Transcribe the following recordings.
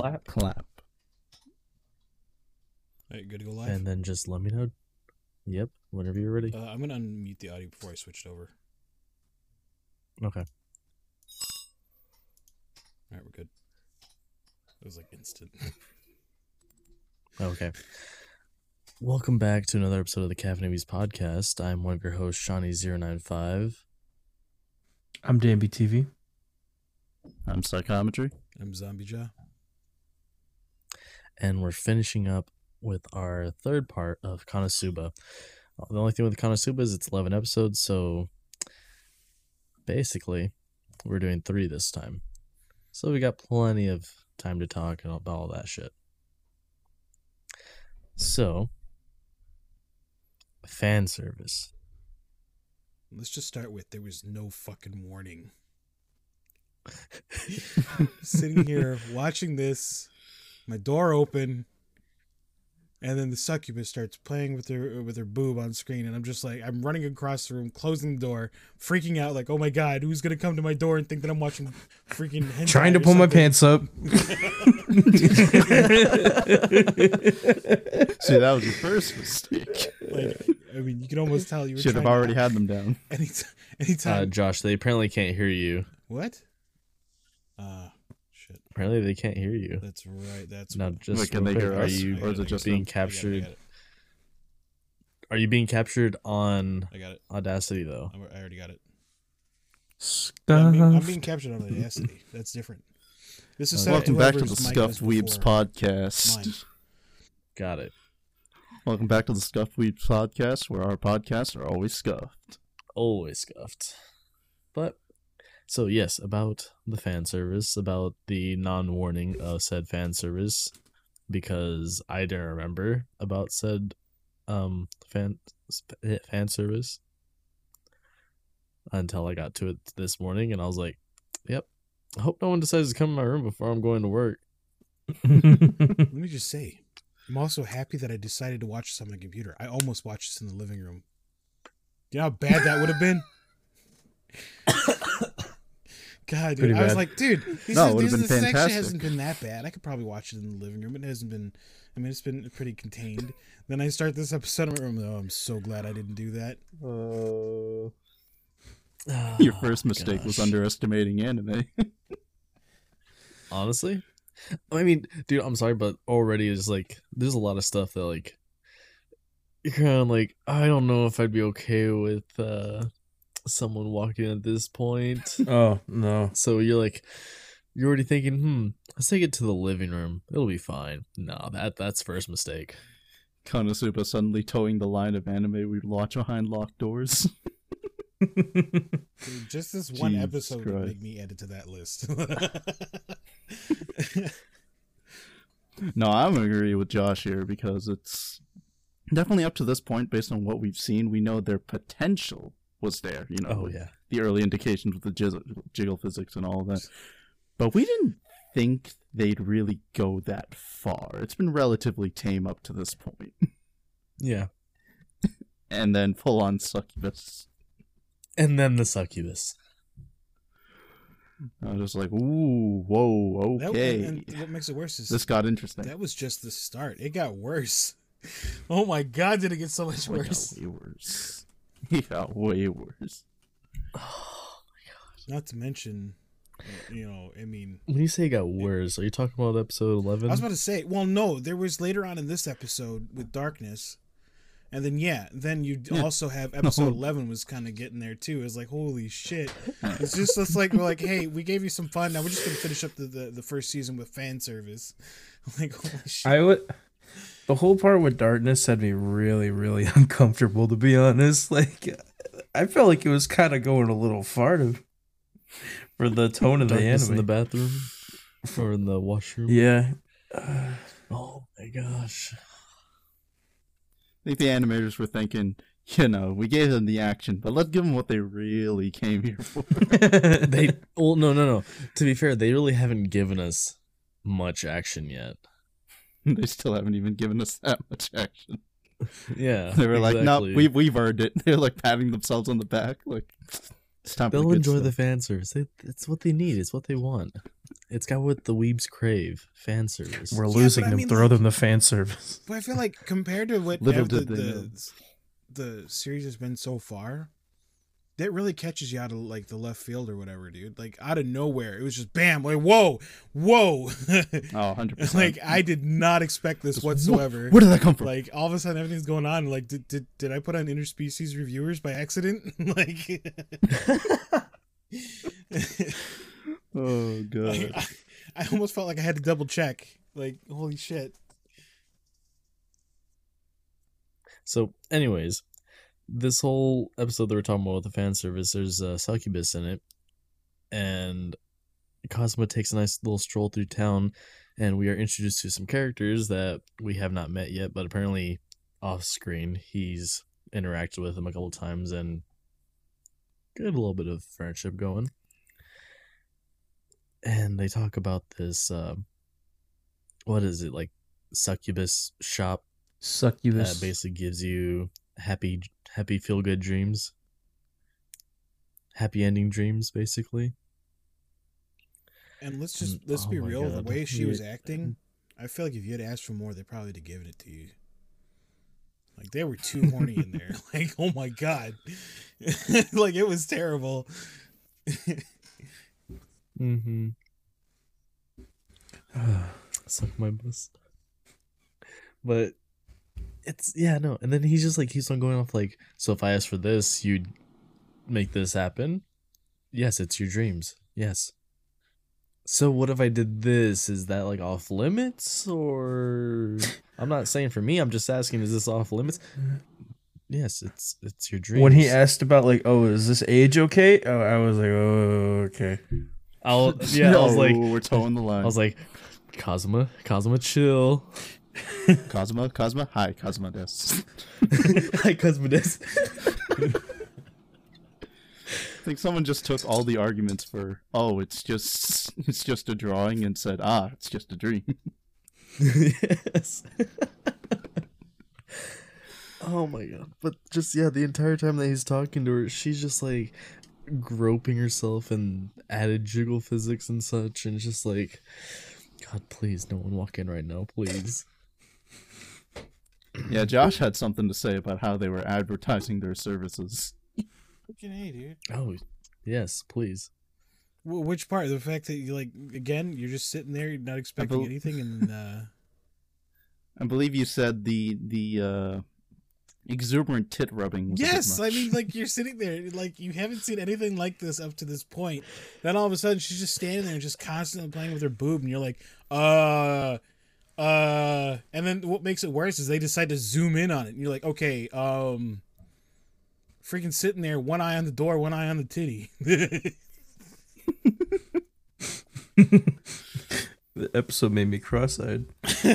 clap, clap. All right, good to go live. and then just let me know. Yep, whenever you're ready. uh, I'm gonna unmute the audio before I switched over. Okay. All right, we're good. It was like instant. Okay. Welcome back to another episode of the Cafe Caffeinated Weebs podcast. I'm one of your hosts, Seany095. I'm Danby TV. I'm psychometry. I'm Zombie Jah. And we're finishing up with our third part of Konosuba. Uh, The only thing with Konosuba is it's 11 episodes, so basically, we're doing three this time. So we got plenty of time to talk about all that shit. So, fan service. Let's just start with there was no fucking warning. Sitting here watching this, my door open, and then the succubus starts playing with her with her boob on screen, and I'm just like, I'm running across the room, closing the door, freaking out, like, oh my god, who's gonna come to my door and think that I'm watching freaking Trying to or pull my pants up. See, that was your first mistake. Like, I mean, you can almost tell you were Should have trying to- already had them down. Any anytime. Uh, Josh, they apparently can't hear you. what? Shit. Apparently, they can't hear you. That's right. That's Now, just Wait, can they hear are us? you or is I it just being them? I got it, I captured? got it. Are you being captured on I got it. Audacity though? I'm- I already got it. Yeah, I'm, being, I'm being captured on Audacity. That's different. This is Uh, Welcome back to the Scuffed was Weebs podcast. Mine. Got it. Welcome back to the Scuffed Weebs podcast, where our podcasts are always scuffed. Always scuffed. But so yes, about the fan service, about the non-warning of said fan service, because I didn't remember about said um fan fan service until I got to it this morning, and I was like, "Yep, I hope no one decides to come in my room before I'm going to work." Let me just say, I'm also happy that I decided to watch this on my computer. I almost watched this in the living room. You know how bad that would have been? God, dude. I was like, dude, this, No, it is, would've this, been this actually hasn't been that bad. I could probably watch it in the living room. It hasn't been, I mean, it's been pretty contained. Then I start this episode, I'm like, oh, I'm so glad I didn't do that. Your Oh, first mistake was underestimating anime. honestly i mean dude i'm sorry but already is like there's a lot of stuff that like you're kind of like i don't know if i'd be okay with uh someone walking at this point oh no. so you're like you're already thinking hmm let's take it to the living room it'll be fine no that that's first mistake Konosuba suddenly towing the line of anime we'd watch behind locked doors. Dude, just this one Jesus episode would make me add it to that list. no, I'm agree with Josh here because it's definitely up to this point, based on what we've seen, we know their potential was there. You know, oh yeah the early indications with the jiggle, jiggle physics and all that. But we didn't think they'd really go that far. It's been relatively tame up to this point. yeah And then full on succubus. and then the succubus I was just like, ooh, whoa, That- okay. and, and what makes it worse is this got interesting. that was just the start. It got worse. Oh my god, did it get so much it got worse? way worse. It got way worse. Not to mention, you know, I mean, when you say it got worse are you talking about episode 11 I was about to say, well, no, there was later on in this episode with darkness, and then yeah, then you Yeah. also have episode No. eleven was kind of getting there too. It's like holy shit. It's just it's like we're like, hey, we gave you some fun. Now we're just gonna finish up the the, the first season with fan service. like holy shit. I would. The whole part with darkness had me really, really uncomfortable. To be honest, like I felt like it was kind of going a little far to, for the tone of the Darkness anime. in the bathroom or in the washroom yeah, oh my gosh I think the animators were thinking, you know, we gave them the action, but let's give them what they really came here for. they well no no no to be fair they really haven't given us much action yet they still haven't even given us that much action. yeah They were like, no, exactly. we we've earned it. They're like patting themselves on the back, like it's time. they'll good enjoy the stuff. fan service they, it's what they need it's what they want It's got what the weebs crave: fan service. We're Yeah, losing but I them. mean, Throw like- them the fan service. But I feel like compared to what Little ev- the, did they know. the, the series has been so far, that really catches you out of like the left field or whatever, dude. Like out of nowhere, it was just bam, like whoa, whoa. Oh, 100%. like I did not expect this whatsoever. Where did that come from? Like all of a sudden everything's going on. Like did did, did I put on interspecies reviewers by accident? like, oh, God. like, I, I almost felt like I had to double check. Like holy shit. So, anyways, this whole episode that we're talking about with the fan service, there's a succubus in it, and Kazuma takes a nice little stroll through town, and we are introduced to some characters that we have not met yet, but apparently off screen he's interacted with them a couple times and get a little bit of friendship going. And they talk about this, uh, what is it like, succubus shop Succubus. that basically gives you happy happy feel good dreams happy ending dreams basically And let's just Mm, let's oh be real. The way she was acting, I feel like if you had asked for more, they probably would have given it to you. Like they were too horny in there. Like oh my god, like it was terrible. mm-hmm suck my bus but it's yeah no and then he's just like keeps on going off like so if i ask for this you'd make this happen? Yes it's your dreams. Yes. So what if i did this? Is that like off limits or i'm not saying for me i'm just asking is this off limits? Yes it's it's your dreams. When he asked about like, oh, is this age okay? Oh, I was like, oh, okay. I'll, yeah i was like we're towing the line. i was like kazuma kazuma chill Kazuma, Kazuma, hi, Kazuma Des. hi kazuma des I think someone just took all the arguments for, oh, it's just, it's just a drawing, and said, ah, it's just a dream. yes. oh my god. But just yeah, the entire time that he's talking to her, she's just like groping herself and added jiggle physics and such and just like God, please, no one walk in right now, please. Yeah, Josh had something to say about how they were advertising their services. Fucking hey, dude. Oh yes, please. Wh- Which part? The fact that you like again, you're just sitting there, you're not expecting bel- anything, and uh, I believe you said the the uh, exuberant tit rubbing. Was a bit yes, I mean, like you're sitting there, like you haven't seen anything like this up to this point. Then all of a sudden, she's just standing there just constantly playing with her boob, and you're like, uh, uh, and then what makes it worse is they decide to zoom in on it, and you're like, okay, um, freaking sitting there, one eye on the door, one eye on the titty. The episode made me cross-eyed.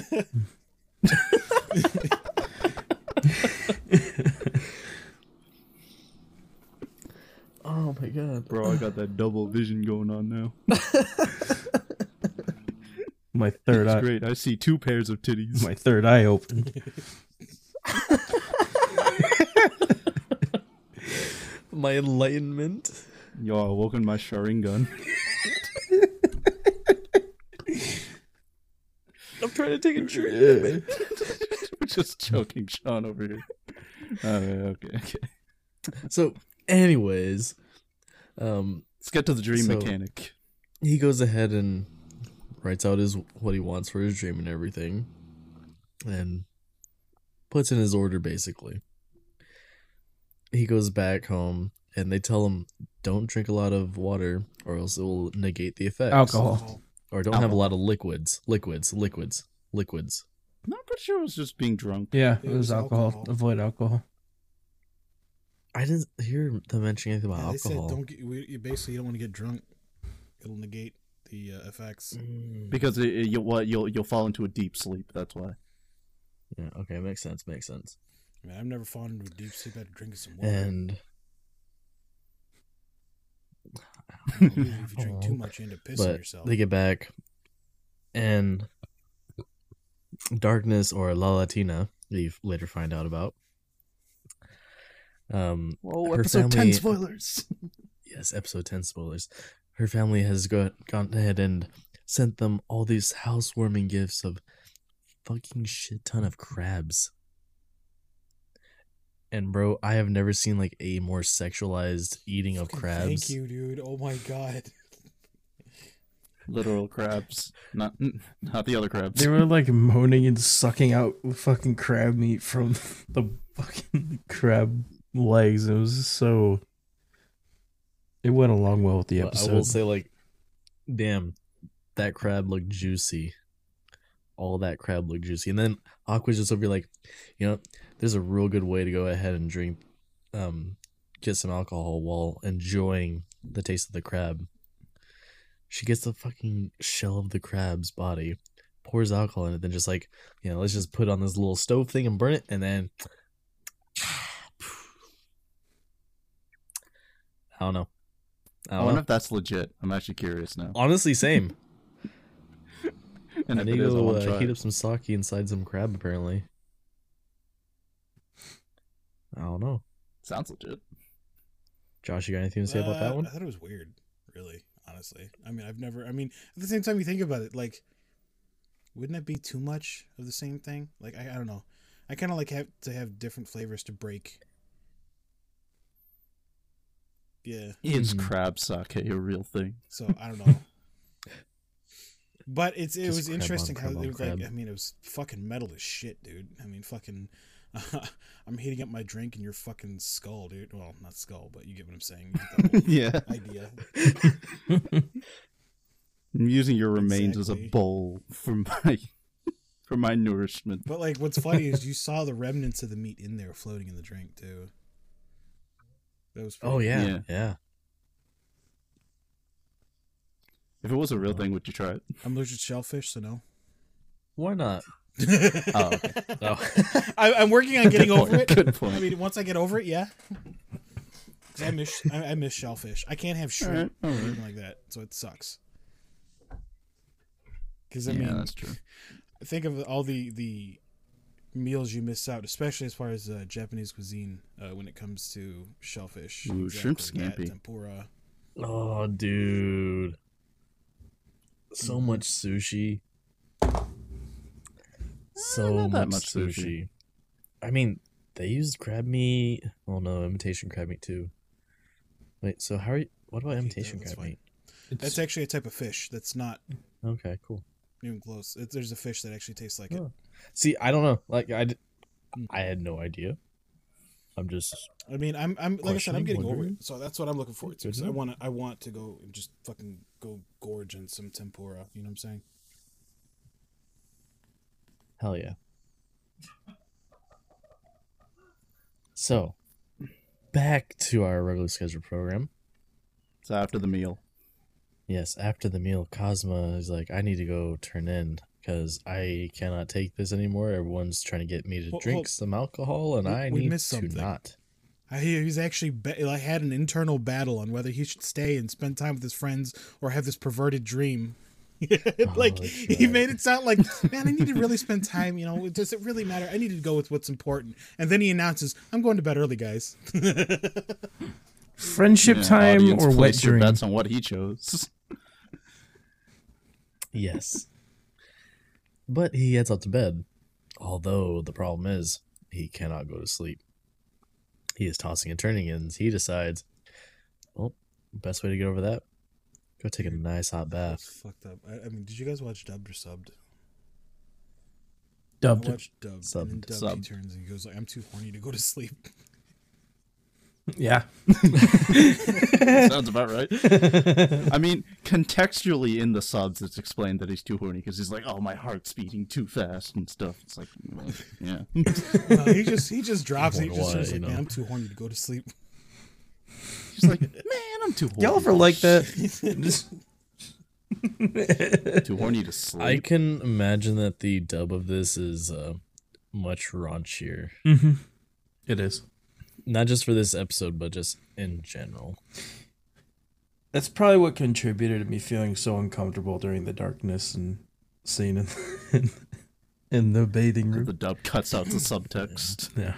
Oh my god. bro, I got that double vision going on now. My third It's eye. great. I see two pairs of titties. My third eye opened. My enlightenment. Yo, I woken my Sharingan. I'm trying to take a drink. We're just joking, Sean over here. Oh, yeah, okay, okay. So, anyways, um, Let's get to the dream So- mechanic. he goes ahead and writes out his what he wants for his dream and everything and puts in his order basically he goes back home and they tell him don't drink a lot of water or else it will negate the effects Alcohol. or don't have a lot of liquids liquids liquids liquids I'm pretty sure it was just being drunk. Yeah, It it was was alcohol. alcohol. Avoid alcohol. i didn't hear them mention anything about Yeah, they said alcohol don't get. You basically, you don't want to get drunk. It'll negate the uh, effects. Mm. Because it, it, you'll, what, you'll you'll fall into a deep sleep. That's why. yeah okay makes sense makes sense I mean, I've never fallen into a deep sleep after drinking some water. and if you drink too Oh. much, you end up pissing but yourself. they get back and darkness or Lalatina that you later find out about um Whoa, episode family- 10 spoilers. yes episode 10 spoilers her family has go- gone ahead and sent them all these housewarming gifts of fucking shit ton of crabs. And bro, I have never seen like a more sexualized eating of crabs. Thank you, dude. Oh my god. Literal crabs, not not the other crabs. They were like moaning and sucking out fucking crab meat from the fucking crab legs. It was so. It went along well with the episode. I will say, like, damn, that crab looked juicy. All that crab looked juicy. And then Aqua's just over here like, you know, there's a real good way to go ahead and drink, um, get some alcohol while enjoying the taste of the crab. She gets the fucking shell of the crab's body, pours alcohol in it, then just like, you know, let's just put on this little stove thing and burn it, and then. I don't know. I I wonder know. if that's legit. I'm actually curious now. Honestly, same. And I if need to I go uh, heat it. up some sake inside some crab. Apparently, I don't know. Sounds legit. Josh, you got anything to say about that Uh, one? I thought it was weird, really, honestly. I mean, I've never, I mean, at the same time, you think about it, like, wouldn't that be too much of the same thing? Like, I, I don't know. I kind of like have to have different flavors to break. Yeah, Is Mhm. crab sake a real thing? so I don't know. But it's it Just was crab on interesting how on it was like. I mean it was fucking metal as shit, dude. I mean fucking I'm heating up my drink in your fucking skull, dude. Well, not skull, but you get what I'm saying. You get the yeah. idea. I'm using your remains as a bowl for my for my nourishment. But like, what's funny is you saw the remnants of the meat in there floating in the drink too. That was. Oh yeah, Yeah. yeah. If it was a real thing, would you try it? I'm allergic to shellfish, so no. Why not? Oh, okay. Oh, I, I'm working on getting Good over point, it. Good point. I mean, once I get over it, yeah. I miss I, I miss shellfish. I can't have shrimp Alright, or anything like that, so it sucks. Because I yeah, mean, that's true. think of all the the meals you miss out, especially as far as uh, Japanese cuisine uh, when it comes to shellfish. Ooh, shrimp Exactly, that, scampi. tempura. oh, dude. So Mm-hmm. much sushi. So Eh, not that much, much sushi. sushi. I mean, they used crab meat. Oh no, imitation crab meat too. Wait, so how are you? What about imitation crab fine. meat? That's actually a type of fish that's not Okay, cool. even close. It, there's a fish that actually tastes like it. See, I don't know. Like I, d-. I had no idea. I'm just I mean, I'm, I'm like I said, I'm Questioning, getting over it. So that's what I'm looking forward to. Good 'cause I mm-hmm. want to, I want to go and just fucking go gorge on some tempura. You know what I'm saying? hell yeah. So, back to our regular scheduled program. So after the meal, Yes, after the meal, Kazuma is like, I need to go turn in because I cannot take this anymore. Everyone's trying to get me to Well, drink hold- some alcohol, and we- I we need missed to something. not. I hear he's actually be- like had an internal battle on whether he should stay and spend time with his friends or have this perverted dream. like Oh, he made it sound like, man, I need to really spend time. You know, does it really matter? I need to go with what's important. And then he announces, "I'm going to bed early, guys." Friendship yeah, time or wet placed dream? bets on what he chose. Yes. But he heads out to bed. Although the problem is, he cannot go to sleep. He is tossing and turning, and he decides, well, best way to get over that, go take a nice hot That's bath. fucked up. I, I mean, did you guys watch dubbed or subbed? I Dubbed. watched dubbed. And Subbed. in dubbed, he turns and he goes like, "I'm too horny to go to sleep." Yeah. Sounds about right. I mean, contextually in the subs, it's explained that he's too horny because he's like, "Oh, my heart's beating too fast" and stuff. It's like, well, yeah. No, he just he just drops it. He just why, says like, you "Man. I'm too horny to go to sleep." He's like, "Man, I'm too horny. Y'all ever like that? Just too horny to sleep." I can imagine that the dub of this is uh, much raunchier. Mhm. It is. Not just for this episode, but just in general. That's probably what contributed to me feeling so uncomfortable during the darkness and scene in, in, in the bathing room. the dub cuts out the subtext Yeah.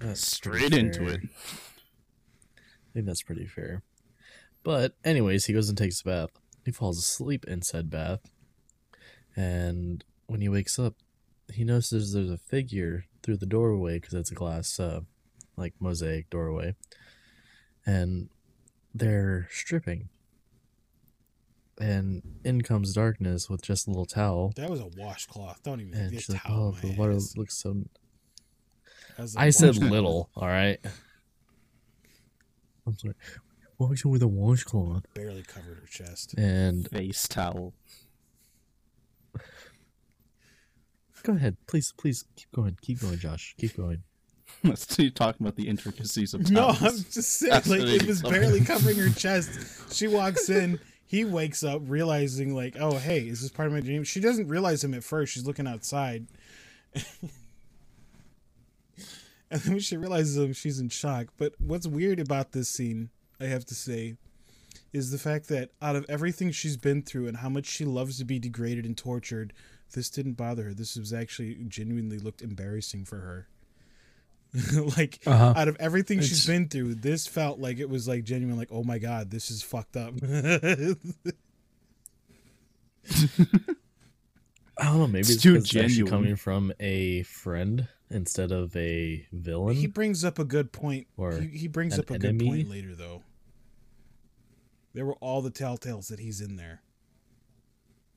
That's straight into fair. it. I think that's pretty fair. But anyways, he goes and takes a bath. He falls asleep in said bath, and when he wakes up, he notices there's a figure through the doorway because it's a glass, uh, like mosaic doorway, and they're stripping. And in comes darkness with just a little towel, That was a washcloth. Don't even and get she's like, towel "Oh, the water ass." looks so." That was a I said washcloth. little. All right. I'm sorry. Washing with a washcloth, barely covered her chest. and Face towel. Go ahead, please, please keep going, keep going, Josh, keep going. Let's you talking about the intricacies of No, towels. I'm just saying, like it was barely covering her chest. She walks in, he wakes up, realizing like, oh hey, is this part of my dream? She doesn't realize him at first. She's looking outside, and then when she realizes him, she's in shock. But what's weird about this scene, I have to say, is the fact that out of everything she's been through and how much she loves to be degraded and tortured, this didn't bother her. This was actually genuinely looked embarrassing for her. like Uh-huh. out of everything she's been through, this felt like it was like genuine, like, oh my god, this is fucked up. I don't know, maybe It's it's, too because it's actually genuine. coming from a friend instead of a villain. he brings up a good point. Or he, he brings up a good point later, though. There were all the telltales that he's in there.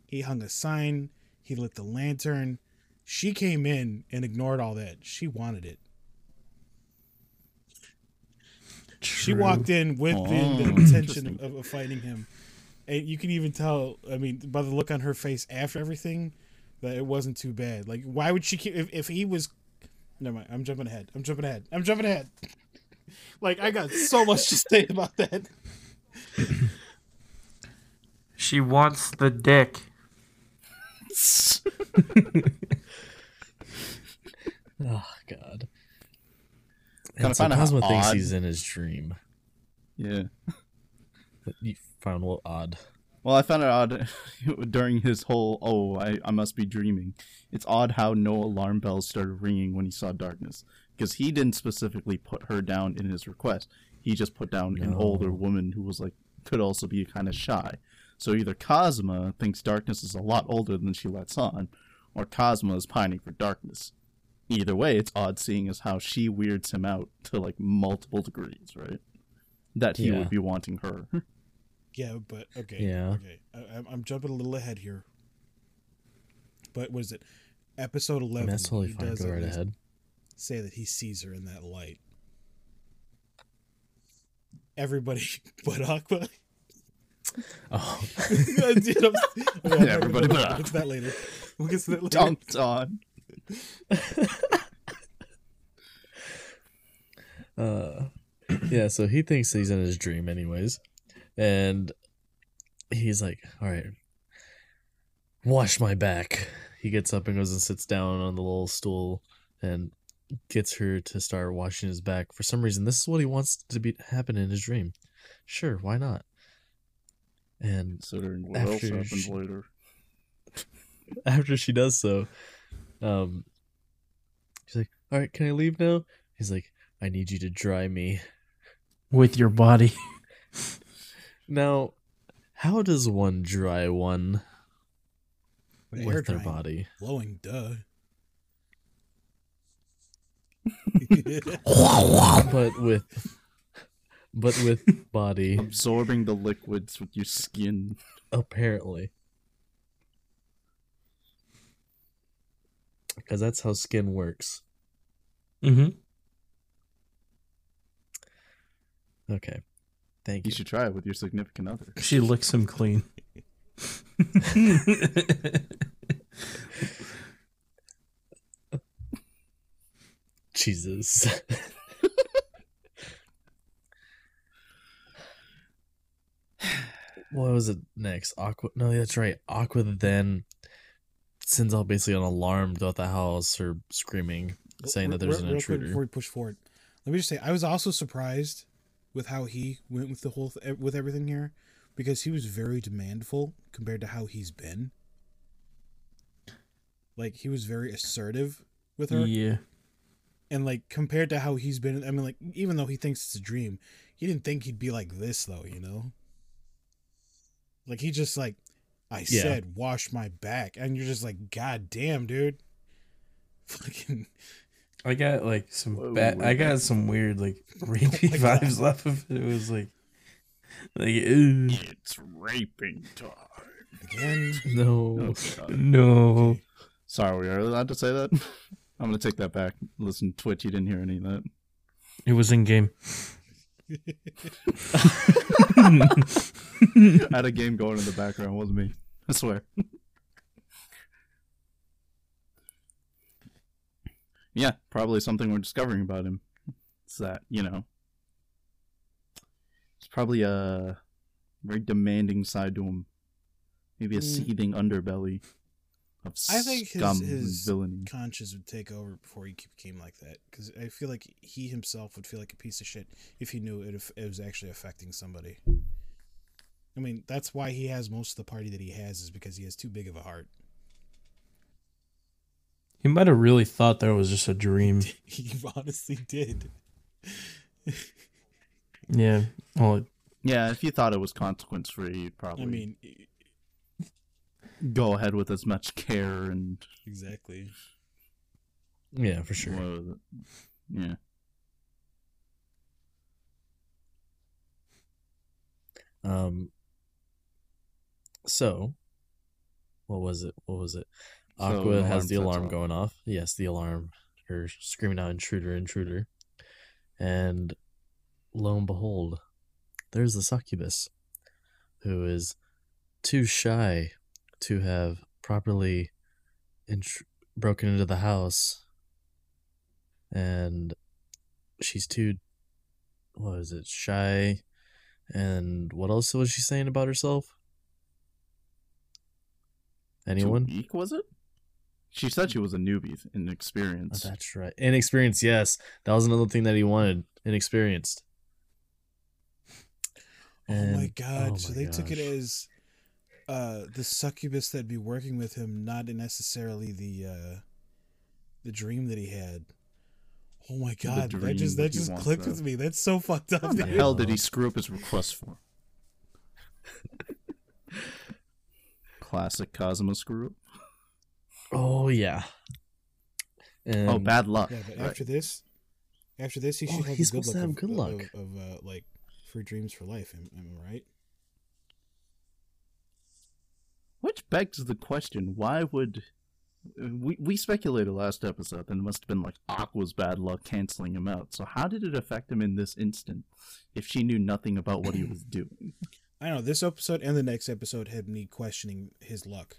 He hung a sign. He lit the lantern. She came in and ignored all that. She wanted it. She walked in with the, the Oh, intention of, of fighting him. And you can even tell, I mean, by the look on her face after everything, that it wasn't too bad. Like, why would she keep, if, if he was, never mind, I'm jumping ahead. I'm jumping ahead. I'm jumping ahead. Like, I got so much to say about that. She wants the dick. oh God. Kinda And so find it Kazuma thinks odd. he's in his dream. Yeah. But you found what odd? Well, I found it odd during his whole "oh, I, I must be dreaming." It's odd how no alarm bells started ringing when he saw darkness, because he didn't specifically put her down in his request. He just put down an older woman who was like could also be kind of shy. So either Kazuma thinks darkness is a lot older than she lets on, or Kazuma is pining for darkness. Either way, it's odd seeing as how she weirds him out to like multiple degrees, right? That he Yeah. would be wanting her. Yeah, but okay. Yeah. Okay. I, I'm- I'm jumping a little ahead here. But what is it? Episode 11. I mean, that's totally he fine. does Go right ahead. Say that he sees her in that light. Everybody but Aqua. Oh, Dude, I'm- okay, Everybody we'll but get to that later. We'll get to that later. Dunked on. uh, yeah. So he thinks he's in his dream, anyways, and he's like, "All right, wash my back." He gets up and goes and sits down on the little stool and gets her to start washing his back. For some reason, this is what he wants to be happen in his dream. Sure, why not? And Considering what else After happens she- later. after she does so, um, she's like, "All right, can I leave now?" He's like, "I need you to dry me." with your body. Now, how does one dry one Air with their body? Blowing, duh. But with, but with body, Absorbing the liquids with your skin. apparently, because that's how skin works. Mm-hmm. Okay, thank You you. should try it with your significant other. She licks him clean. Jesus. what was it next? Aqua. No, that's right. Aqua then sends out basically an alarm throughout the house, or screaming, saying that there's an Real- quick intruder. Before we push forward, let me just say I was also surprised with how he went with the whole th- with everything here, because he was very demandful compared to how he's been. Like he was very assertive with her, yeah. and like compared to how he's been. I mean, like even though he thinks it's a dream, he didn't think he'd be like this though. You know, Like he just like, I Yeah. said, wash my back, and you're just like, God damn, dude. Fucking I got like some Whoa, bad. I got some weird like rapey oh my God. vibes off of it. It was like, like ooh, It's raping time. again. No. Oh, God. no. Sorry, we are allowed to say that? I'm gonna take that back. Listen, Twitch, you didn't hear any of that. It was in game. I had a game going in the background, it wasn't me. I swear. yeah, probably something we're discovering about him. It's that, you know. It's probably a very demanding side to him. Maybe a Mm. seething underbelly of I think his- scum his- and villainy. conscience would take over before he became like that. Because I feel like he himself would feel like a piece of shit if he knew it, if it was actually affecting somebody. I mean, that's why he has most of the party that he has is because he has too big of a heart. He might have really thought that was just a dream. He honestly did. Yeah. Well, Yeah, if you thought it was consequence free, you'd probably I mean, go ahead with as much care and exactly. Yeah, for sure. what was it? Yeah. Um. So, what was it? What was it? Aqua an has the alarm off. going off. Yes, the alarm. Her screaming out, "Intruder! Intruder!" And lo and behold, there's the succubus, who is too shy to have properly intr- broken into the house, and she's too. What is it? Shy, and what else was she saying about herself? Anyone? Too weak, was it? She said she was a newbie in Oh, experience. that's right. Inexperienced, yes. That was another thing that he wanted. Inexperienced. oh my oh god! oh so my they took it as uh, the succubus that'd be working with him, not necessarily the uh, the dream that he had. Oh my god! That just that that just clicked that. with me. That's so fucked up. What the hell did he screw up his request for? Classic Kazuma screw up. Oh yeah. And oh, bad luck. Yeah, but Right. after this, after this, he Oh, should have he's good supposed luck, to have of, good of- luck. of, uh, like free dreams for life. Am, am I right? Which begs the question: Why would we we speculated last episode that it must have been like Aqua's bad luck canceling him out? So how did it affect him in this instant if she knew nothing about what he was doing? I know this episode and the next episode had me questioning his luck.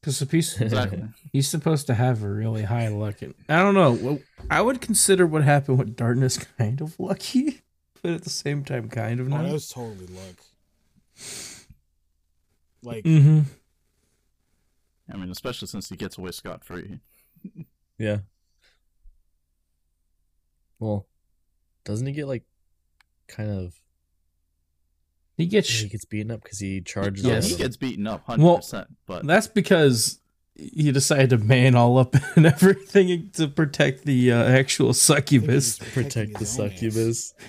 because the piece Exactly. he's supposed to have a really high luck. And I don't know. I would consider what happened with Darkness kind of lucky, but at the same time, kind of Oh, not. that was totally luck. Like, mm-hmm. I mean, especially since he gets away scot free. Yeah. Well, doesn't he get like kind of He gets he gets beaten up because he charges? Yes. at he gets beaten up hundred Well, percent, but That's because he decided to man all up and everything to protect the uh, actual succubus. I think he's protect the succubus. ass.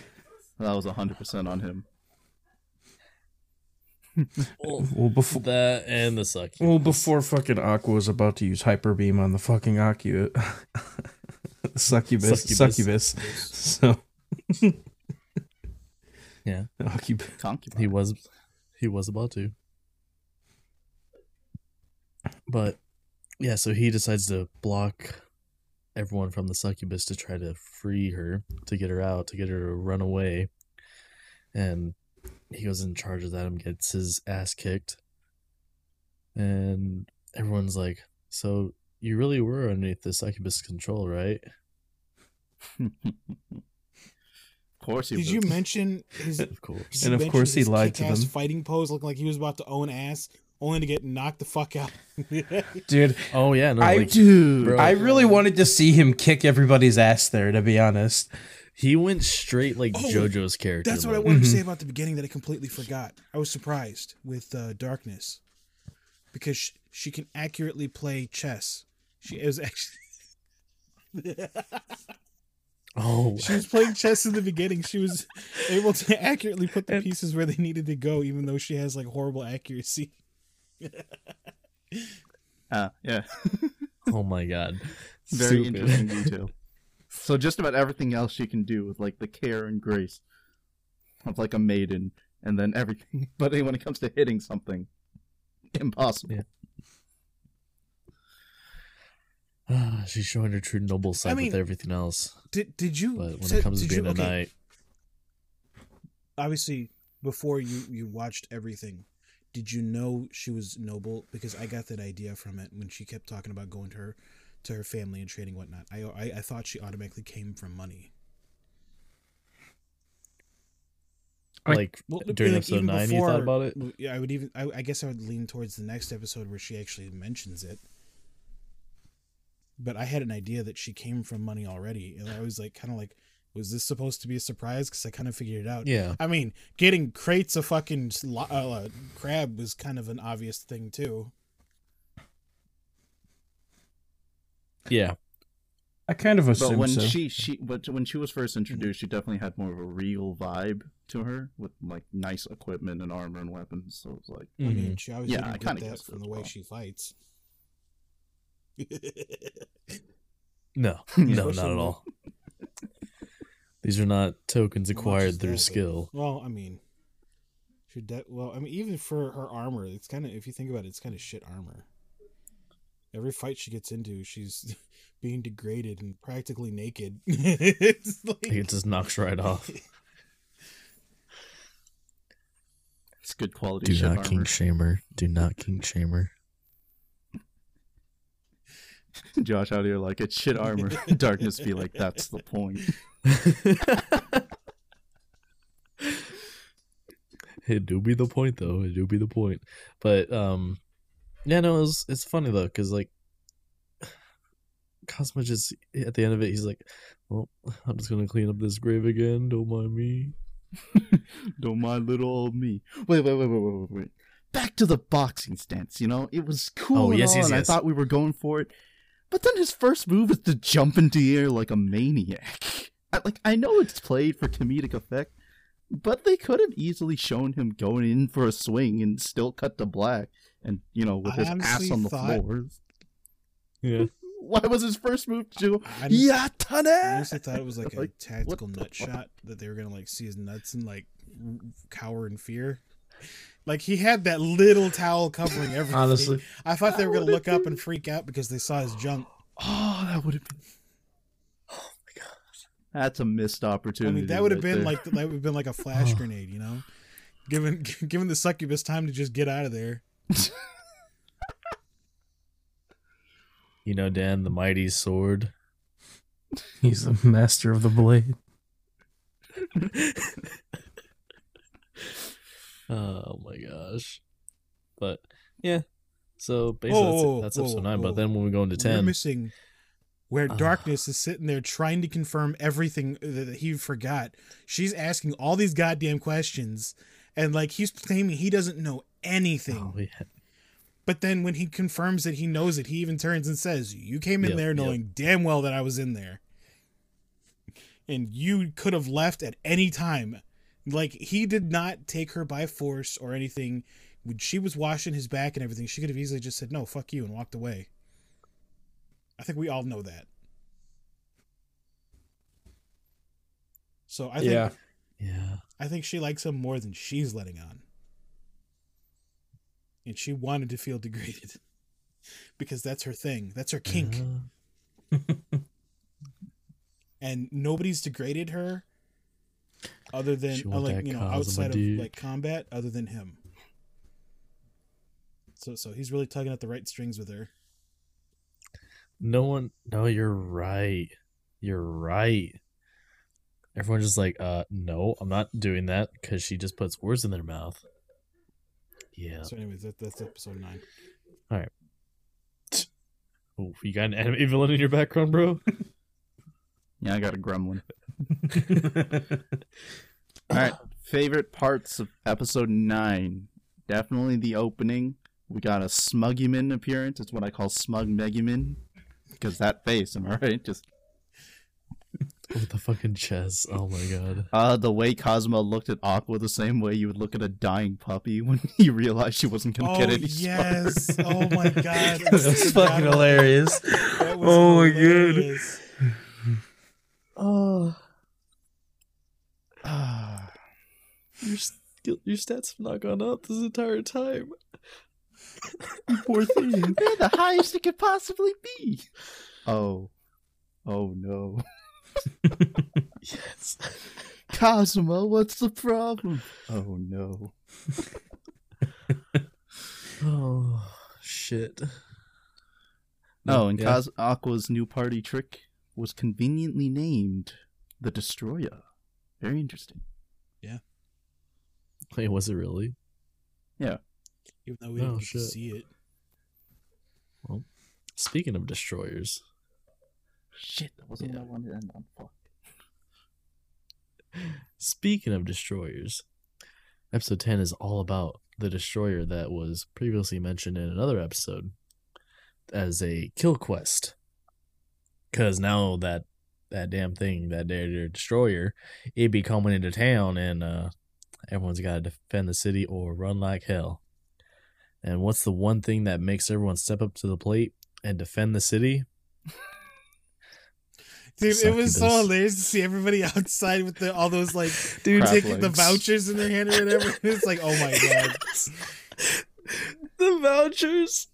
Succubus. that was hundred percent on him. Well, Well, before that and the succubus. well before fucking Aqua was about to use hyper beam on the fucking Acu- succubus, Succubus. succubus. So Yeah. Occupy. Concubine. he was he was about to but yeah so he decides to block everyone from the succubus to try to free her to get her out to get her to run away and he goes in charge of that and gets his ass kicked and everyone's like so you really were underneath the succubus control right of course he Did was. you mention his? of course And of course he lied to them. Fighting pose, looking like he was about to own ass, only to get knocked the fuck out. Dude, oh yeah no I like dude, bro. I really wanted to see him kick everybody's ass there. To be honest, he went straight like Oh, jojo's character That's what I mode. wanted to Mhm. say about the beginning that I completely forgot. I was surprised with uh, Darkness because she, she can accurately play chess. She is actually. Oh, She was playing chess in the beginning. She was able to accurately put the pieces where they needed to go, even though she has like horrible accuracy. Ah, yeah. oh my god. Very Stupid. interesting detail. So just about everything else she can do with like the care and grace of like a maiden, and then everything. But when it comes to hitting something, impossible. Yeah. Ah, She's showing her true noble side mean, with everything else, Did did you? but when said- it comes to being you, a okay, knight, obviously before you you watched everything did you know she was noble? Because i got that idea from it when she kept talking about going to her to her family and trading whatnot. I i, I thought she automatically came from money. Like- like well, during like, episode even nine, you thought before- about it. yeah i would even I, I guess i would lean towards the next episode where she actually mentions it. But i had an idea that she came from money already and i was like kind of like was this supposed to be a surprise because i kind of figured it out Yeah, I mean, getting crates of fucking sli- uh, crab was kind of an obvious thing too. yeah, I kind of assume. But when so. she she but when she was first introduced, she definitely had more of a real vibe to her with like nice equipment and armor and weapons. So it's like I Mhm. mean, she obviously Yeah, I didn't kinda get that from the way well. she fights. no, no, not at all. These are not tokens acquired through that, skill. well, I mean, she de- well, I mean, even for her armor, it's kind of if you think about it, it's kind of shit armor. Every fight she gets into, she's being degraded and practically naked. it's like It just knocks right off. it's good quality Do ship not armor. king shamer. Do not king shamer. Josh out here like it's shit armor. Darkness be like that's the point. it do be the point though. It do be the point. But um, yeah, no, it's it's funny though because like Kazuma just at the end of it, he's like, "Well, I'm just gonna clean up this grave again. Don't mind me." Don't mind little old me. Wait, wait, wait, wait, wait, wait, wait. Back to the boxing stance. You know, it was cool. Oh, and yes, yes, and yes. I thought we were going for it, but then his first move is to jump into the air like a maniac. I, like I know it's played for comedic effect, but they could have easily shown him going in for a swing and still cut to black, and you know, with I his ass on the thought- floor. Yeah. Why was his first move to I honestly- I Yatane? honestly thought it was like a Like, tactical what nut fuck? shot that they were gonna like see his nuts and like cower in fear. Like he had that little towel covering everything. Honestly, I thought they were gonna would've look up and freak out because they saw his junk. Oh, that would have been. Oh my god, that's a missed opportunity. I mean, that would have right been there. like that would have been like a flash oh. grenade, you know, given given the succubus time to just get out of there. You know, Dan, the mighty sword. He's the master of the blade. Oh my gosh. But yeah. So basically Whoa, that's, whoa, it. that's whoa, episode nine. whoa. But then when we go into We're ten, missing where Ah. darkness is sitting there trying to confirm everything that he forgot. She's asking all these goddamn questions, and like he's claiming he doesn't know anything. oh, yeah. But then when he confirms that he knows it, he even turns and says, "You came in Yep, there yep. knowing damn well that I was in there, and you could have left at any time." Like he did not take her by force or anything. When she was washing his back and everything, she could have easily just said, "No, fuck you," and walked away. I think we all know that. So I think yeah. yeah. I think she likes him more than she's letting on. And she wanted to feel degraded. Because that's her thing. That's her kink. Uh, And nobody's degraded her other than uh, like you know, outside of dick. like combat other than him. So so he's really tugging at the right strings with her. No one. No, you're right. You're right. Everyone's just like, uh, no, I'm not doing that because she just puts words in their mouth. Yeah. So anyways, that, that's episode nine. all right Oh, you got an anime villain in your background, bro? Yeah, I got a gremlin. All right, favorite parts of episode nine. Definitely the opening. We got a Smugyman appearance. It's what I call Smug Megumin. Because that face, am I right? Just With the fucking chest. Oh my god. Uh, the way Kazuma looked at Aqua the same way you would look at a dying puppy when you realized she wasn't gonna Oh get any yes! smarter. Oh my god! that was fucking hilarious. That was Oh my god. hilarious. Oh. Ah. Your, skill- your stats have not gone up this entire time. Poor thing. They're the highest it could possibly be. Oh. Oh no. Yes. Kazuma, what's the problem? Oh no. Oh shit. Oh, and Yeah. Cos- Aqua's new party trick was conveniently named the Destroyer. Very interesting. Yeah. Wait, was it really? Even though we Oh, didn't shit. see it. Well, speaking of destroyers, Shit, that wasn't Yeah. what I wanted to end on. Fuck. speaking of destroyers, episode 10 is all about the destroyer that was previously mentioned in another episode as a kill quest. Cuz now that that damn thing, that their destroyer, it be coming into town and uh everyone's got to defend the city or run like hell. And what's the one thing that makes everyone step up to the plate and defend the city? Dude, it was so hilarious to see everybody outside with the, all those like Dude, Crap taking the vouchers in their hand or whatever. It's like, oh my god. the vouchers.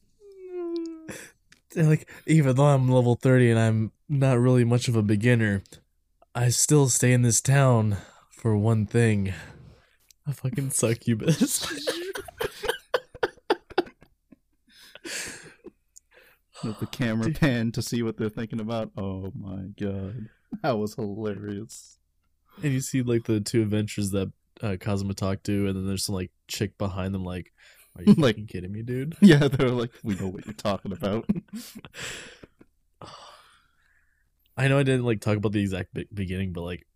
They're like, even though I'm level 30 and I'm not really much of a beginner, I still stay in this town for one thing. A fucking succubus. With the camera pan to see what they're thinking about. Oh my god. That was hilarious. and you see like the two adventures that uh, Kazuma talked to, and then there's some like chick behind them like, are you Like- kidding me, dude? Yeah, they're like, we know what you're talking about. I know I didn't like talk about the exact be- beginning, but like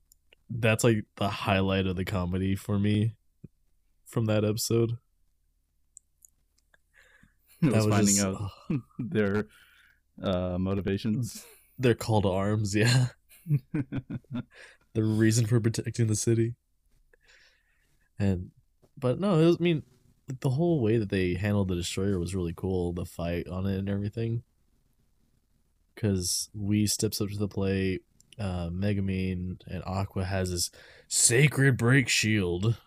that's like the highlight of the comedy for me from that episode. It was was finding just- out their uh, motivations. their call to arms, yeah. the reason for protecting the city. And but no, it was, I mean, the whole way that they handled the destroyer was really cool. The fight on it and everything. Because we steps up to the plate. Uh, Megumin and Aqua has this sacred break shield.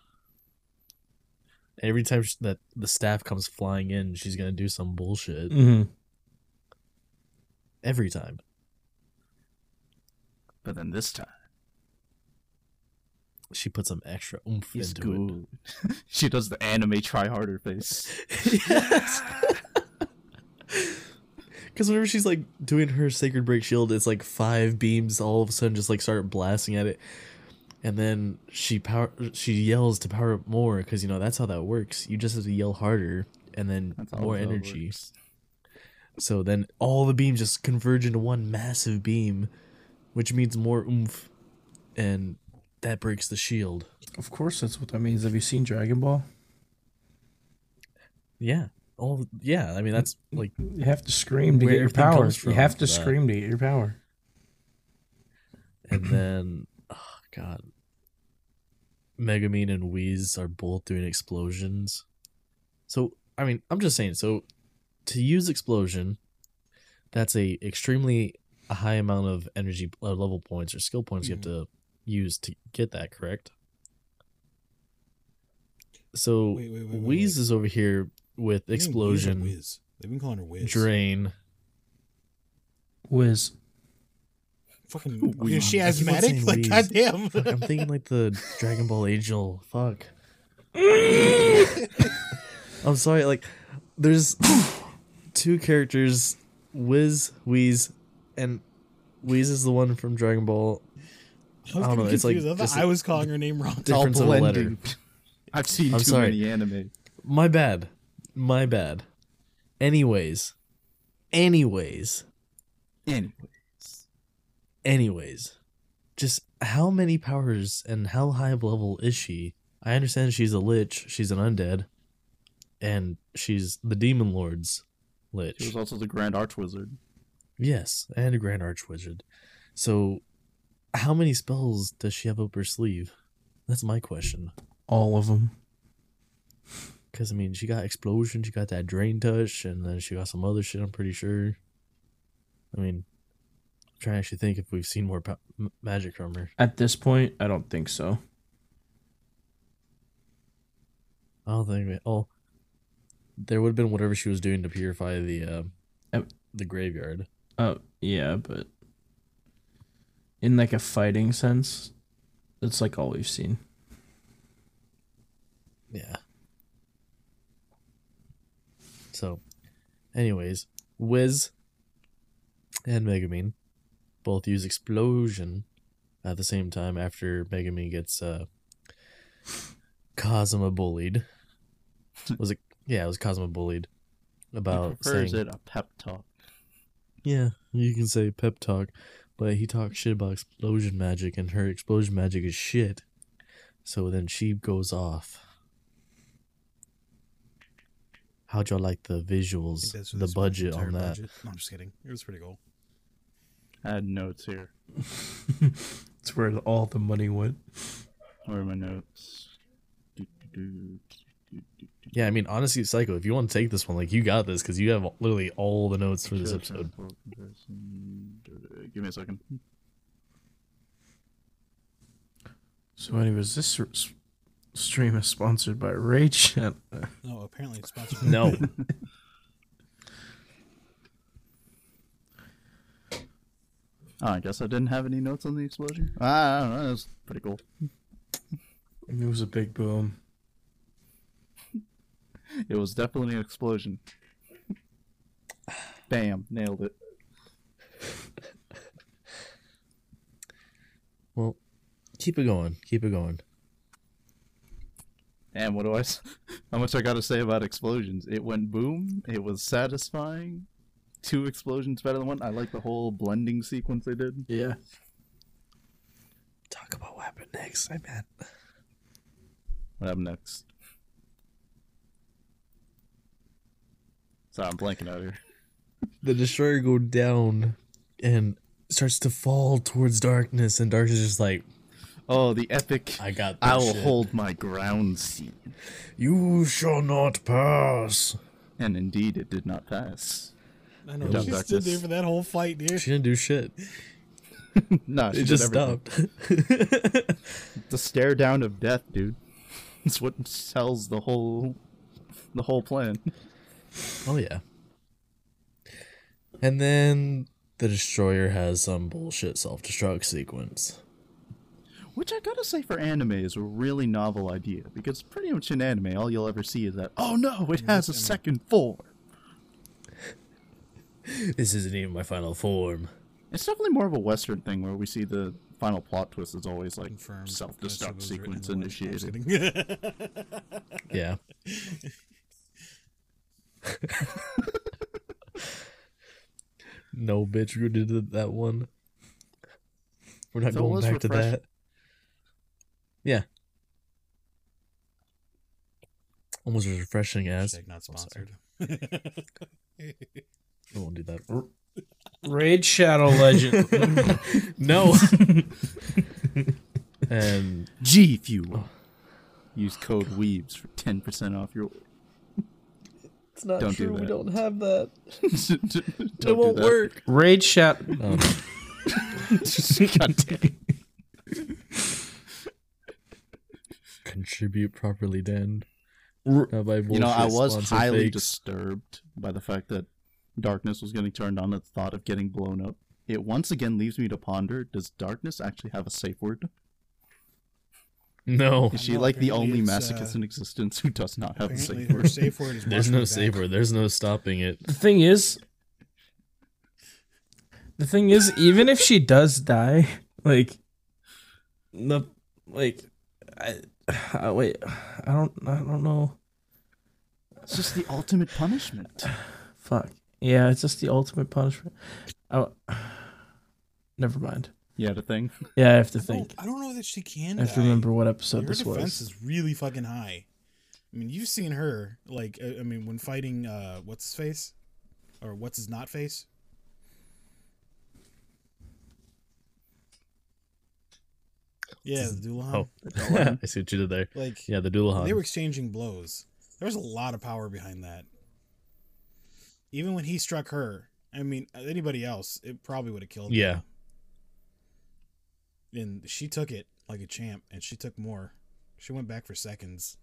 Every time sh- that the staff comes flying in, she's gonna do some bullshit. hmm Every time. but then this time, She puts some extra oomph he's into it. she does the anime try harder face. yes. Because whenever she's like doing her sacred break shield, it's like five beams all of a sudden just like start blasting at it, and then she power she yells to power up more because you know that's how that works. You just have to yell harder and then more energy. So then all the beams just converge into one massive beam, which means more oomph, and that breaks the shield. Of course, that's what that means. Have you seen Dragon Ball? Yeah. All yeah. I mean that's like You have to scream to get your power. You have to that. scream to get your power. And then, oh god, Megumin and Wheeze are both doing explosions. So I mean, I'm just saying. So to use explosion, that's a extremely high amount of energy uh, level points or skill points you have to use to get that correct. So Wait, wait, wait, wait, Wheeze wait. is over here with They didn't use her explosion, Wiz. They've been calling her Wiz. drain. Whiz. Fucking Wheeze. is she I keep on asthmatic? saying Like Wheeze. goddamn. Fuck, I'm thinking like the Dragon Ball Angel. Fuck. I'm sorry. Like, there's two characters, Wiz, Wheeze, and Wheeze is the one from Dragon Ball. I was I don't know, it's like. I just- I was calling her name wrong. Difference of a letter. I've seen I'm too sorry. many anime. My bad. My bad. Anyways. Anyways. Anyways, Anyways. Just how many powers and how high of level is she? I understand she's a lich, she's an undead, and she's the Demon Lord's lich. she was also the Grand Archwizard. Yes, and a Grand Archwizard. So, how many spells does she have up her sleeve? That's my question. All of them. Because, I mean, she got explosion, she got that drain touch, and then she got some other shit, I'm pretty sure. I mean, I'm trying to actually think if we've seen more pa- magic from her. At this point, I don't think so. I don't think. We, oh, there would have been whatever she was doing to purify the uh, Yep. the graveyard. Oh, yeah, but in like a fighting sense, that's like all we've seen. Yeah. So, anyways, Wiz and Megumin both use explosion at the same time after Megumin gets uh Kazuma bullied. Was it? Yeah, it was Kazuma bullied about He about prefers saying. it a pep talk. Yeah, you can say pep talk, but he talks shit about explosion magic, and her explosion magic is shit. So then she goes off. How'd y'all like the visuals, the budget on that? budget- No, I'm just kidding. It was pretty cool. I had notes here. It's where all the money went. Where are my notes? Do, do, do, do, do, do. Yeah, I mean, honestly, Psycho, if you want to take this one, like, you got this, because you have literally all the notes for this episode. Give me a second. So, anyways, this stream is sponsored by Raid Chat. No, apparently it's sponsored. No. Oh, I guess I didn't have any notes on the explosion. Ah, I don't know. That was pretty cool. It was a big boom. It was definitely an explosion. Bam, nailed it. well, keep it going. Keep it going. And what do I? How much I got to say about explosions? It went boom. It was satisfying. Two explosions better than one. I like the whole blending sequence they did. Yeah. Talk about what happened next. I bet. What happened next? Sorry, I'm blanking out here. the destroyer go down and starts to fall towards darkness and darkness is just like Oh, the epic. I got. I will shit. hold my ground scene. you shall not pass And indeed, it did not pass. I know. Dumb She stood there for that whole fight, dude. she didn't do shit No, she it just everything. stopped The stare down of death, dude. It's what sells the whole, the whole plan. oh yeah and then the destroyer has some bullshit self-destruct sequence Which I gotta say for anime is a really novel idea because pretty much in anime, all you'll ever see is that oh no, it has a second form. this isn't even my final form It's definitely more of a Western thing where we see the final plot twist is always like Confirmed. self-destruct That shit was written in sequence the one- I'm just initiated. yeah no bitch we did that one we're not So going was back to refresh- that yeah almost as refreshing as Hashtag not Oh, sponsored. I won't do that. Raid Shadow Legend. no. and G Fuel. Use code Weebs for ten percent off your. it's not Don't do true, we don't have that. Don't it won't do that. work. Raid Shadow. Um, God damn. contribute properly, Dan. R- Not You know, I was highly fakes. disturbed by the fact that darkness was getting turned on at the thought of getting blown up. It once again leaves me to ponder: Does darkness actually have a safe word? No, Is she know, like the only masochist uh, in existence who does not have a safe word? safe word is there's no safe back. saver. There's no stopping it. The thing is, the thing is, even if she does die, like the like, I, I wait, I don't, I don't know. It's just the ultimate punishment. Fuck. Yeah, it's just the ultimate punishment. Oh, never mind. You had a thing. Yeah, I have to I think. don't, I don't know that she can. I have to remember what episode Her this defense was. is really fucking high. I mean, you've seen her like uh, I mean, when fighting uh, what's his face, or what's his not face. Yeah, the Dullahan. Oh, I see what you did there. Like Yeah, the Dullahan. they were exchanging blows. There was a lot of power behind that. Even when he struck her, I mean, anybody else, it probably would have killed. them. Yeah. and she took it like a champ, and she took more. She went back for seconds.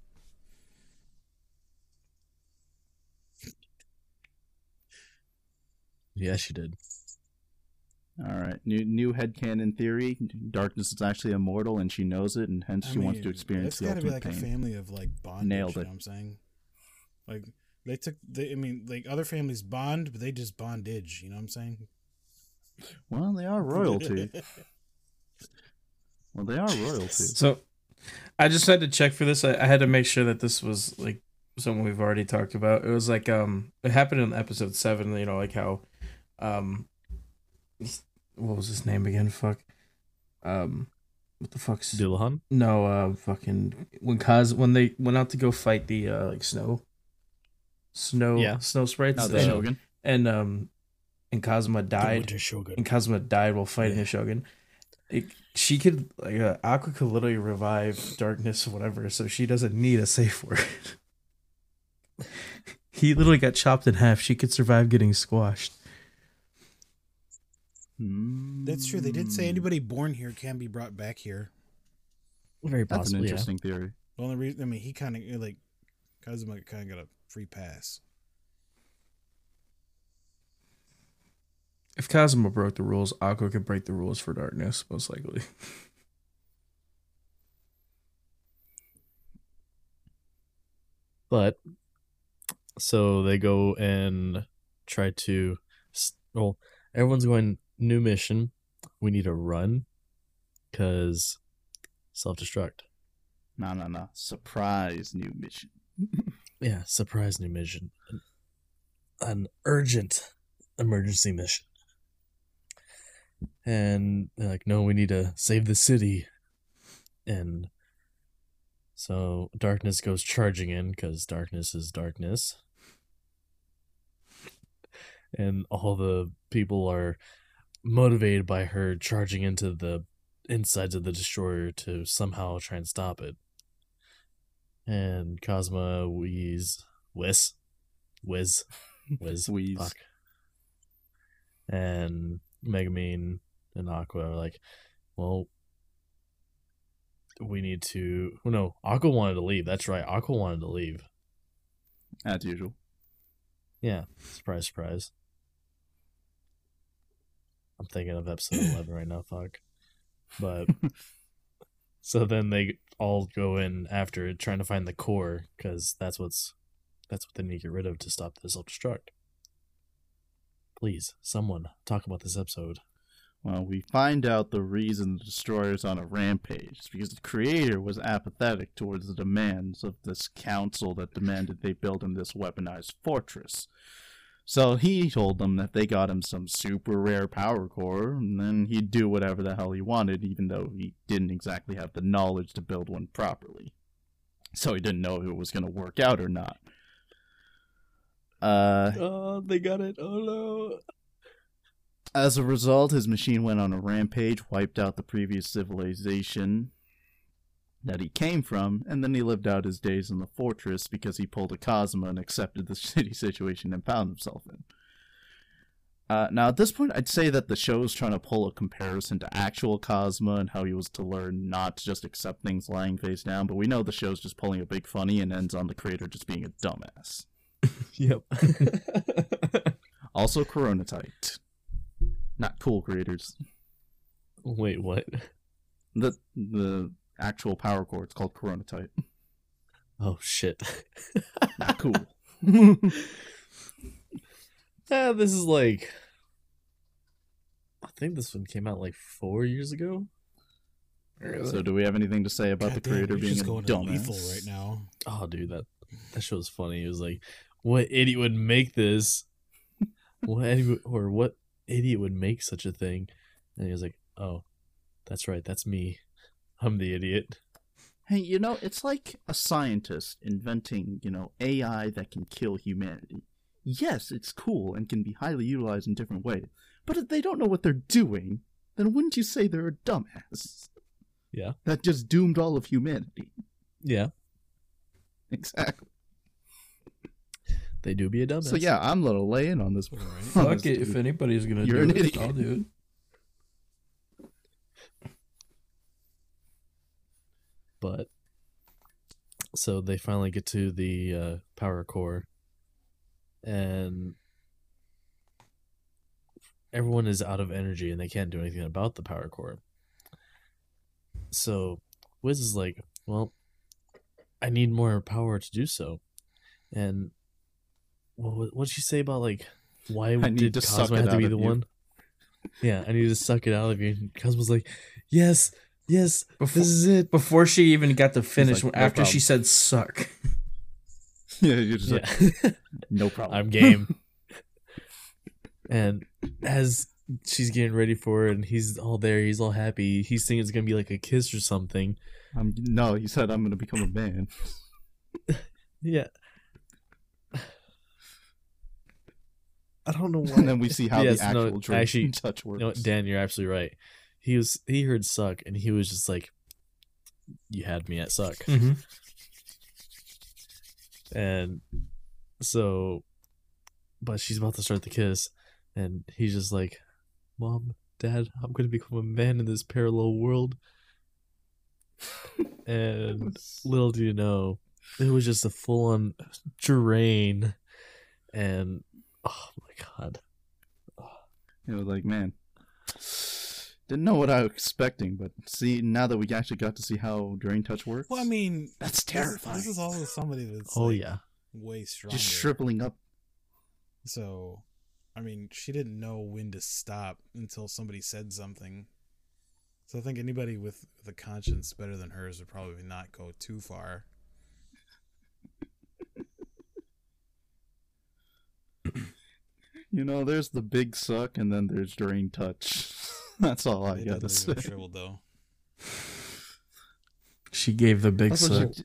Yeah, she did. All right, new new headcanon theory: Darkness is actually immortal, and she knows it, and hence I she wants to mean, experience It's the got to be like pain. a family of like bondage. Nailed You it. know what I'm saying? Like they took. They, I mean, like other families bond, but they just bondage. You know what I'm saying? Well, they are royalty. well, they are royalty. So, I just had to check for this. I, I had to make sure that this was like something we've already talked about. It was like um, it happened in episode seven. You know, like how, um, what was his name again? Fuck, um, what the fuck's Dullahan? no uh fucking when Kaz when they went out to go fight the uh like snow, snow Yeah. snow sprites Now the and, Shogun. and um and Kazuma died Winter Shogun. and Kazuma died while fighting Yeah. the Shogun. It, she could like uh, Aqua could literally revive darkness or whatever, so she doesn't need a safe word. he literally got chopped in half. She could survive getting squashed. That's true. They did say Hmm. anybody born here can be brought back here. Very possible. That's an possibly. yeah. interesting theory. The only reason, I mean, he kind of like Kazuma kind of got a free pass. If Kazuma broke the rules, Aqua could break the rules for darkness, most likely. But so they go and try to. Well, everyone's going new mission. We need to run because self destruct. No, no, no. Surprise new mission. Yeah, surprise new mission. An, an urgent emergency mission. And like, no, we need to save the city. And so darkness goes charging in because darkness is darkness. And all the people are motivated by her charging into the insides of the destroyer to somehow try and stop it and Kazuma Wheeze Wiz Wiz Wiz Wheeze. fuck. And Megumin and Aqua are like, well we need to oh no, Aqua wanted to leave. That's right, Aqua wanted to leave. As usual. Yeah. Surprise surprise. I'm thinking of episode eleven right now, fuck. But so then they all go in after trying to find the core, because that's what's that's what they need to get rid of to stop the self destruct. Please, someone talk about this episode. Well, we find out the reason the destroyer's on a rampage is because the creator was apathetic towards the demands of this council that demanded they build him this weaponized fortress. So he told them that they got him some super rare power core, and then he'd do whatever the hell he wanted, even though he didn't exactly have the knowledge to build one properly. So he didn't know if it was going to work out or not. Uh, Oh, they got it. Oh no. as a result, his machine went on a rampage, wiped out the previous civilization that he came from, and then he lived out his days in the fortress because he pulled a Kazuma and accepted the shitty situation and found himself in. Uh, now, at this point, I'd say that the show's trying to pull a comparison to actual Kazuma and how he was to learn not to just accept things lying face down, but we know the show's just pulling a big funny and ends on the creator just being a dumbass. Yep. Also, Coronatite. Not cool creators. Wait, what? The the actual power core. It's called Coronatite. Oh shit. Not cool. Yeah, this is like I think this one came out like four years ago. so, do we have anything to say about the God damn, creator you're being just a going dumbass? lethal right now. Oh, dude, that that show was funny. It was like, what idiot would make this? What idiot, or what idiot would make such a thing? And he was like, oh, that's right, that's me. I'm the idiot. Hey, you know, it's like a scientist inventing, you know, AI that can kill humanity. Yes, it's cool and can be highly utilized in different ways, but if they don't know what they're doing, then wouldn't you say they're a dumbass? Yeah. That just doomed all of humanity. Yeah, Exactly. they do be a dumbass. So yeah, I'm gonna lay in on this. one. on Fuck this it. If anybody's gonna You're do an it, idiot. I'll do it. But so they finally get to the uh, power core and everyone is out of energy and they can't do anything about the power core. So wiz is like well i need more power to do so. And what what'd she say about like why need did kazuma have to be the you. one? Yeah i need to suck it out of you. And kazuma's like yes yes Before, this is it before she even got to finish, like, no after she said "suck," yeah, you're just like, no problem. I'm game. and as she's getting ready for it, and he's all there, he's all happy. He's thinking it's gonna be like a kiss or something. I'm no. he said I'm gonna become a man. Yeah. I don't know why. and then we see how Yes, the no, actual drain actually, touch works. You know what, Dan, you're absolutely right. He was he heard suck, and he was just like, "You had me at suck." mm-hmm. and so but she's about to start the kiss and he's just like mom dad i'm gonna become a man in this parallel world and little do you know it was just a full-on drain and oh my god It was like, man, didn't know what I was expecting, but see, now that we actually got to see how Drain Touch works, Well, I mean, that's terrifying. This, is also somebody that's oh like, yeah way stronger. just shriveling up. So, I mean, she didn't know when to stop until somebody said something. So I think anybody with, with a conscience better than hers would probably not go too far. You know, there's the big suck, and then there's Drain Touch. that's all I gotta say. shriveled though. She gave the big Also, suck. she-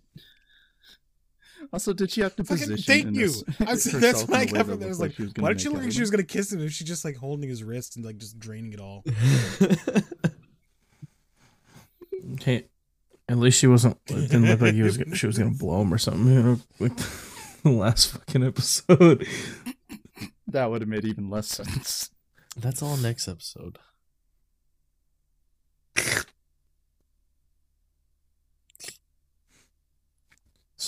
also, did she have to Fucking position? thank you. this- I, herself that's in what I a way got from there. I was looked like, why gonna did she look like she was gonna kiss him if she just like holding his wrist and like just draining it all? Okay, at least she wasn't. It didn't look like he was. She was gonna blow him or something. You know, like the last fucking episode. That would have made even less sense. that's all next episode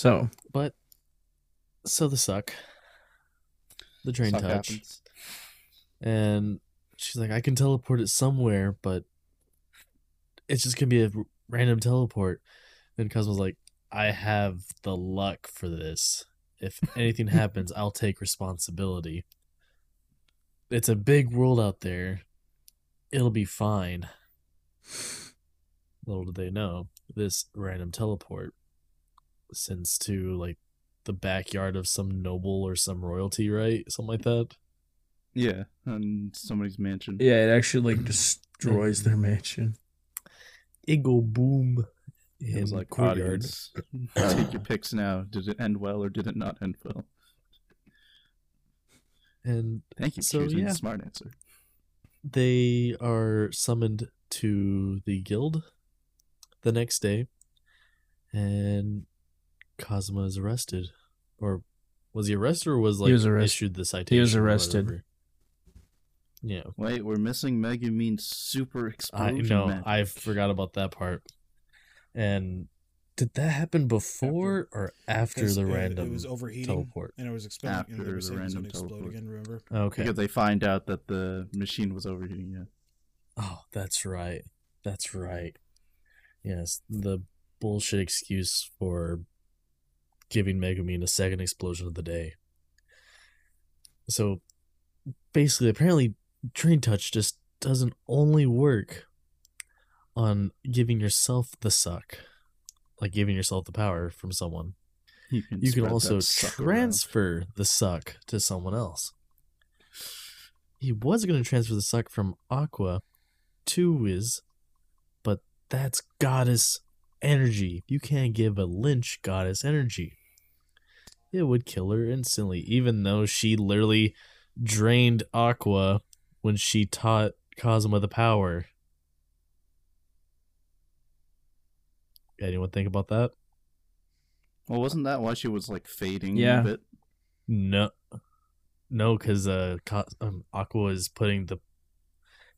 So but so the suck the drain Suck touch happens. and she's like, I can teleport it somewhere, but it's just gonna be a random teleport. And Kazuma's like, I have the luck for this. If anything happens, I'll take responsibility. It's a big world out there. It'll be fine. Little did they know, this random teleport sends to like the backyard of some noble or some royalty, right? Something like that. Yeah, and somebody's mansion. yeah, it actually like destroys their mansion. It go boom. It was in like courtyard. Take your picks now. Did it end well or did it not end well? and Thank you for So, choosing yeah. smart answer. they are summoned to the guild the next day, and Kazuma is arrested, or was he arrested or was like he was arrest- issued the citation? He was arrested. Yeah, Wait, we're missing Megumin's super explosion. I know. magic. I forgot about that part. And did that happen before or after the uh, it- random It was overheating, teleport? and it was expecting. and they After were the saying it was random gonna explode teleport. again. Remember? Okay. Because they find out that the machine was overheating. Yeah. Oh, that's right. That's right. Yes, the bullshit excuse for giving Megumin a second explosion of the day. So basically, apparently, Drain Touch just doesn't only work on giving yourself the suck, like giving yourself the power from someone. You can, You can also suck around. transfer the suck to someone else. He was going to transfer the suck from Aqua to Wiz, but that's goddess energy. You can't give a lich goddess energy. It would kill her instantly, even though she literally drained Aqua when she taught Kazuma the power. anyone think about that? Well, wasn't that why she was like fading Yeah. a bit? No, no, because uh, Co- um, Aqua is putting the.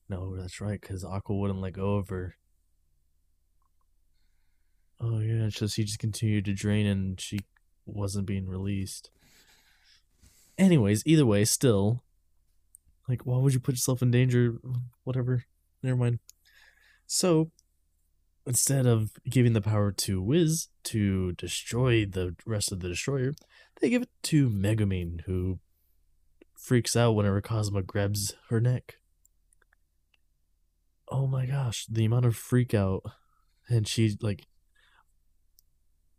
No, that's right, because Aqua wouldn't let go of her. Oh yeah, it's just he just continued to drain, and she wasn't being released. Anyways, either way, still, like, why would you put yourself in danger? Whatever, never mind. So, instead of giving the power to Wiz to destroy the rest of the destroyer, they give it to Megumin, who freaks out whenever Kazuma grabs her neck. Oh my gosh, the amount of freak out. And she, like,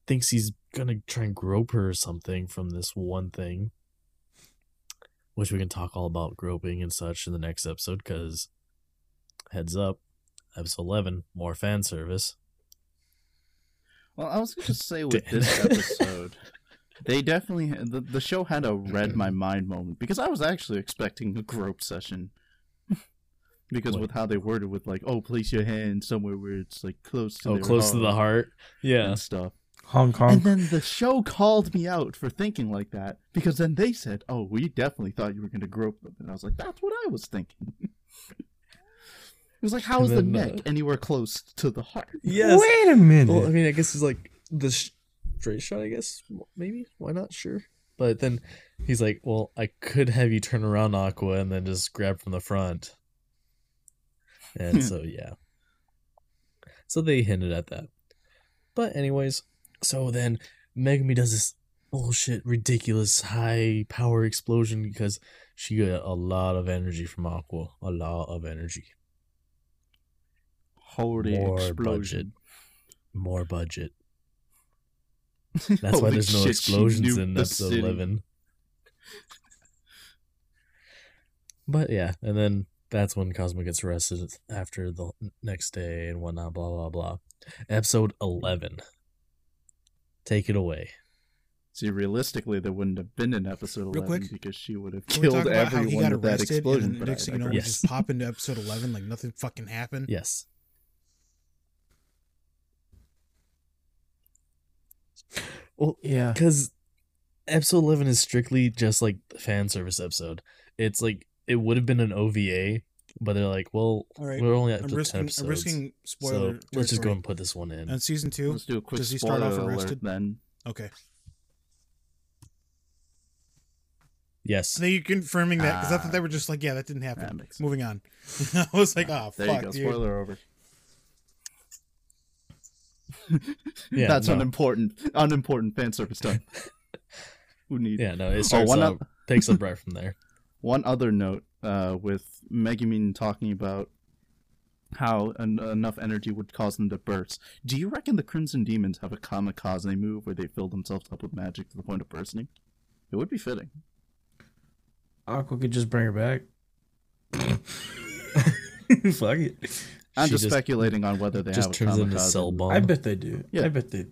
thinks he's gonna try and grope her or something from this one thing. Which we can talk all about groping and such in the next episode, because, heads up, episode 11, more fan service. Well, I was going to say with this episode, they definitely the the show had a read my mind moment because I was actually expecting a grope session. because What? with how they worded with like, oh, place your hand somewhere where it's like close to Oh, close to the heart. Yeah. and stuff. Hong Kong. And then the show called me out for thinking like that because then they said, "Oh, we definitely thought you were going to grope them," and I was like, "That's what I was thinking." it was like, "How is the And then, neck uh, anywhere close to the heart?" Yes. Wait a minute. Well, I mean, I guess it's like the straight shot. I guess maybe why not? Sure. But then he's like, "Well, I could have you turn around, Aqua, and then just grab from the front." And so yeah. So they hinted at that. But anyways, so then Megumin does this bullshit, ridiculous high power explosion because she got a lot of energy from Aqua, a lot of energy, Holy more budget, explosion! more budget. That's why there's no shit, explosions in episode city. 11. But yeah, and then that's when Kazuma gets arrested after the next day and whatnot, blah, blah, blah. Episode 11. Take it away. See, realistically, there wouldn't have been an episode Real 11 quick, because she would have killed talk about how everyone with that explosion. and but then next I thing you know, we Yes. just pop into episode 11 like nothing fucking happened? Yes. Well, yeah. because episode 11 is strictly just like the fan service episode. It's like, it would have been an OVA, but they're like, well, All right. we're only at I'm the 10 risking, episodes. I'm risking spoiler. so let's just go territory. and put this one in. On season two, Let's do a quick does he start spoiler off alert arrested? then. okay. yes. So you confirming that because I thought they Ah. were just like, yeah, that didn't That happen. makes sense. Moving on. I was like, oh there fuck, you go. dude. Spoiler over. Yeah, That's no. unimportant. Unimportant fan service time. Who need? Yeah, no, it starts one out, picks up right from there. One other note uh, with Megumin talking about how en- enough energy would cause them to burst. Do you reckon the Crimson Demons have a kamikaze move where they fill themselves up with magic to the point of bursting? It would be fitting. Aqua could just bring her back. Fuck it. I'm just, just- speculating on whether they Just have a turns kamikaze. into cell bomb. I bet they do. Yeah. I bet they.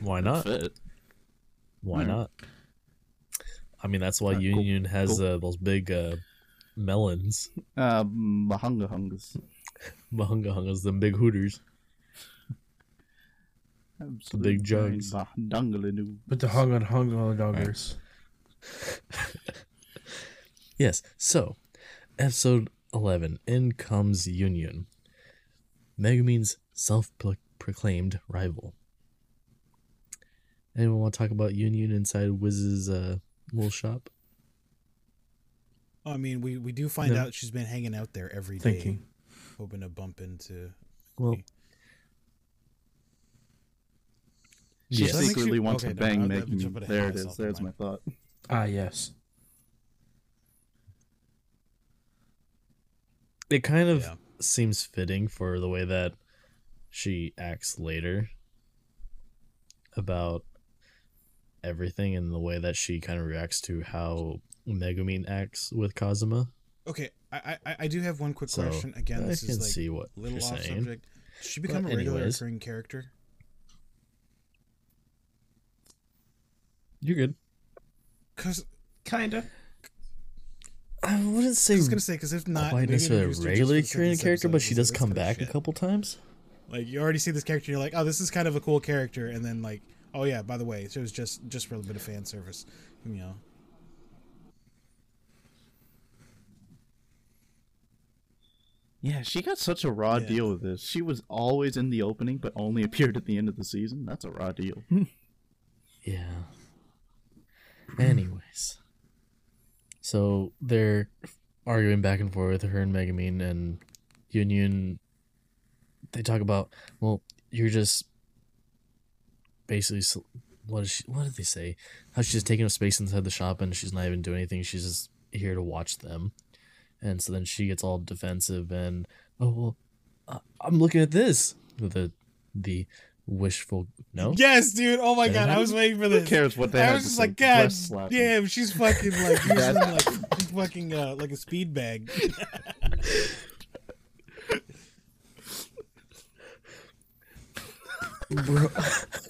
Why not? Fit. Why Hmm. not? I mean, that's why Uh, cool, Yunyun has cool. uh, those big uh, melons, Uh, Mahunga Hungas. bahunga hungas, them big hooters. big jugs. But the hung on hung on doggers. Yes. So, episode eleven. In comes Yunyun, Megumin's self-proclaimed rival. Anyone want to talk about Yunyun inside Wiz's uh, little shop? I mean, we, we do find No. out she's been hanging out there every day, Thinking. hoping to bump into. Well, She yes. Does that make secretly you- wants okay, to bang I'll- let me Megumin. jump ahead There it is. There's never my thought. Ah, yes. it kind of Yeah. seems fitting for the way that she acts later about everything and the way that she kind of reacts to how Megumin acts with Kazuma. Okay, I, I I do have one quick So, question. Again, I this can is like see what little off saying. subject. Did she become But a regular anyways. recurring character? You're good. Because Kinda. I wouldn't say. I say was gonna say because if not, quite maybe necessarily a introduced her just regular recurring second character, but she does come back kinda a couple times. Like you already see this character, and you're like, oh, this is kind of a cool character, and then like, oh yeah, by the way, so it was just just for a bit of fan service, you know. Yeah, she got such a raw Yeah. deal with this. She was always in the opening, but only appeared at the end of the season. That's a raw deal. Yeah. Anyways. So they're arguing back and forth, with her and Megumin and Yunyun. They talk about, well, you're just basically. What is she? What did they say? How she's just taking up space inside the shop and she's not even doing anything. She's just here to watch them. And so then she gets all defensive and, oh well, uh, I'm looking at this. The the wishful no. Yes, dude. Oh my That god, I happened? was waiting for Who this. cares what they I was just say? like, God Breast damn, she's fucking like using That- like fucking uh, like a speed bag. Bro,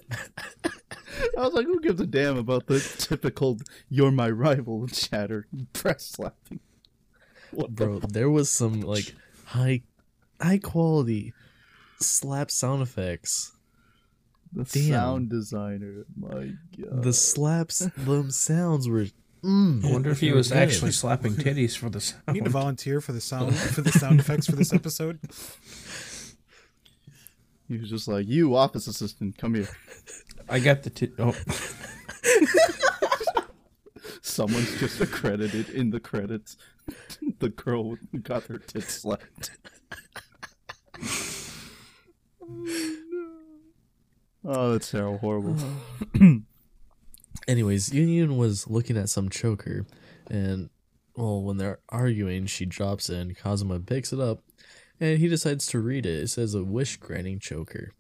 I was like, who gives a damn about the typical "you're my rival" chatter press slapping? What the bro there was some like high high quality slap sound effects The Damn. sound designer, my god. the slaps them sounds were mm, I wonder if he was good. actually slapping titties for the I need to volunteer for the sound for the sound effects for this episode. He was just like, "You office assistant, come here." I got the tit. Oh, Someone's just accredited in the credits. the girl who got her tits slapped. oh, that's so horrible. anyways yunyun was looking at some choker and well when they're arguing she drops it and kazuma picks it up and he decides to read it it says a wish granting choker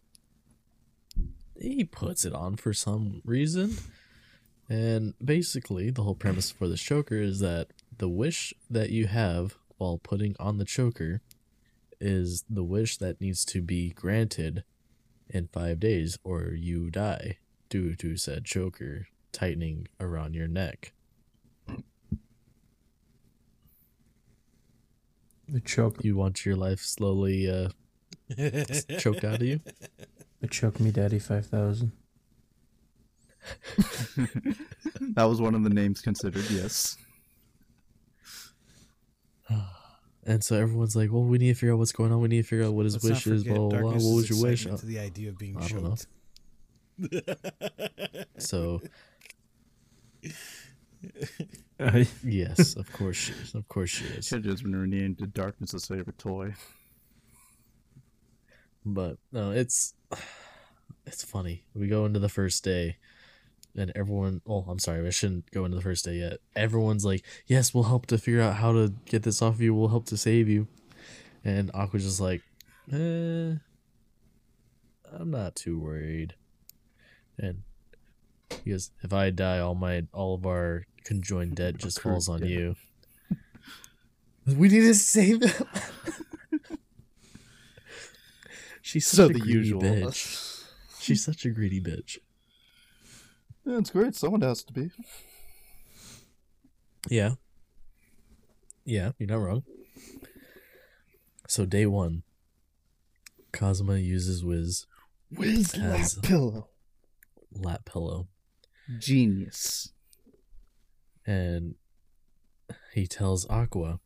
he puts it on for some reason and basically the whole premise for this choker is that the wish that you have while putting on the choker is the wish that needs to be granted in five days or you die due to said choker tightening around your neck. it choked. You want your life slowly uh, choked out of you? It choked me, Daddy. Five thousand. that was one of the names considered. Yes. And so everyone's like, "Well, we need to figure out what's going on. We need to figure out what his Let's wish is." forget Blah blah blah. What was your wish? To the idea of being I don't know. choked. So Uh, yes, of course she is. Of course she is. Should just been renamed to Darkness's favorite toy. But no, it's it's funny. We go into the first day, and everyone. Oh, I'm sorry. I shouldn't go into the first day yet. Everyone's like, "Yes, we'll help to figure out how to get this off you. We'll help to save you." And Aqua's just like, "Eh, I'm not too worried." And he goes, "If I die, all my all of our conjoined debt just falls on you." We need to save him. She's such So a the greedy usual. bitch. She's such a greedy bitch. Yeah, it's great. Someone has to be. Yeah. Yeah, you're not wrong. So day one, Kazuma uses Wiz Wiz lap pillow. lap pillow Genius. and he tells Aqua,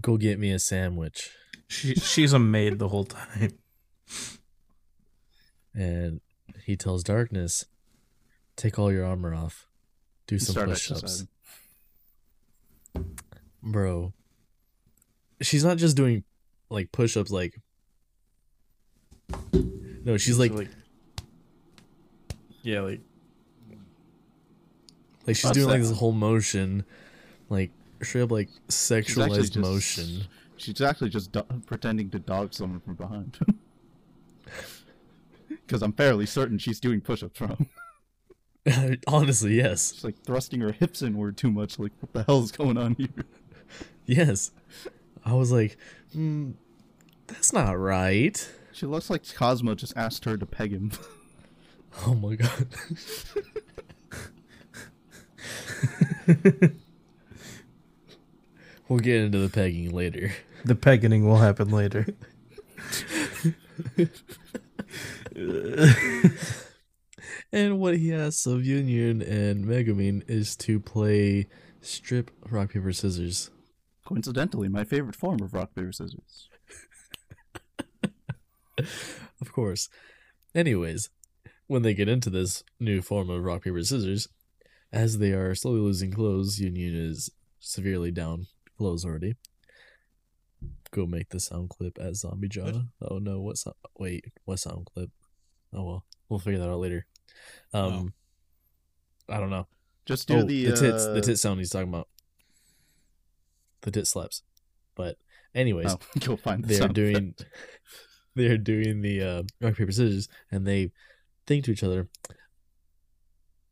"Go get me a sandwich." She she's a maid the whole time. And he tells Darkness, "Take all your armor off. Do some Start push-ups." Bro. She's not just doing like push-ups like No, she's like like, yeah, like Like she's What's doing like this whole motion, like straight up like actually sexualized just- motion. She's actually just do- pretending to dog someone from behind. Because I'm fairly certain she's doing push-ups wrong. Honestly, yes, She's like thrusting her hips inward too much. Like, what the hell is going on here? yes. I was like, mm, that's not right. She looks like Kazuma just asked her to peg him. Oh my god. We'll get into the pegging later. the pegging will happen later. and what he asks of Yunyun and Megumin is to play strip rock paper scissors. Coincidentally, my favorite form of rock paper scissors. Of course. Anyways, when they get into this new form of rock paper scissors, as they are slowly losing clothes, Yunyun is severely down clothes already. Go make the sound clip at Zombie Jah. Oh no, what sound? Wait, what sound clip? Oh well, we'll figure that out later. Um, I don't know. Just do oh, the, the tits, the uh, tit sound he's talking about. The tit slaps. But anyways, Oh, go find the they're doing they're doing the uh, rock paper scissors, and they think to each other,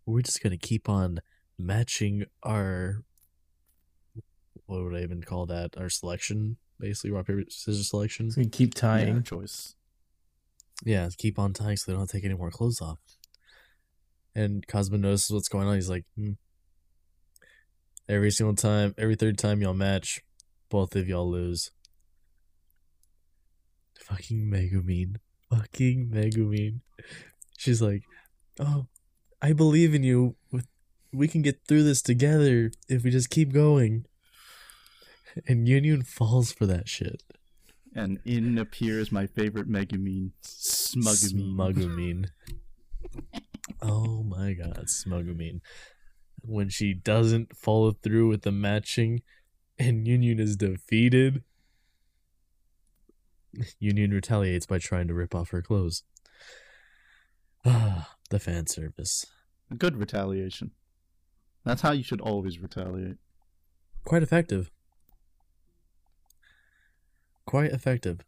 "We're just gonna keep on matching our what would I even call that? Our selection, basically rock paper scissors selection. So you keep Yeah, tying. choice. Yeah, keep on tying so they don't take any more clothes off." And Kazuma notices what's going on. He's like, hmm. "Every single time, every third time y'all match, both of y'all lose." Fucking Megumin. Fucking Megumin. She's like, "Oh, I believe in you. We can get through this together if we just keep going." And Yunyun falls for that shit. And in appears my favorite Megumin, Smugamine. Smugumine. oh my god, Smugumine. When she doesn't follow through with the matching and Yunyun is defeated, Yunyun retaliates by trying to rip off her clothes. Ah, the fan service. Good retaliation. That's how you should always retaliate. Quite effective. Quite effective.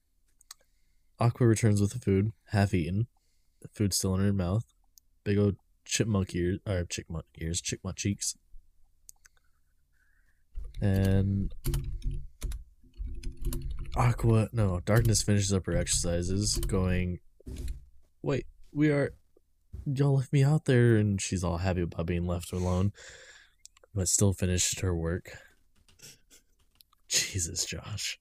Aqua returns with the food, half eaten. The food still in her mouth. Big old chipmunk ears, or chipmunk ears, chipmunk cheeks. And Aqua, no, Darkness finishes up her exercises, going, Wait, we are. Y'all left me out there, and she's all happy about being left alone, but still finished her work. Jesus, Josh.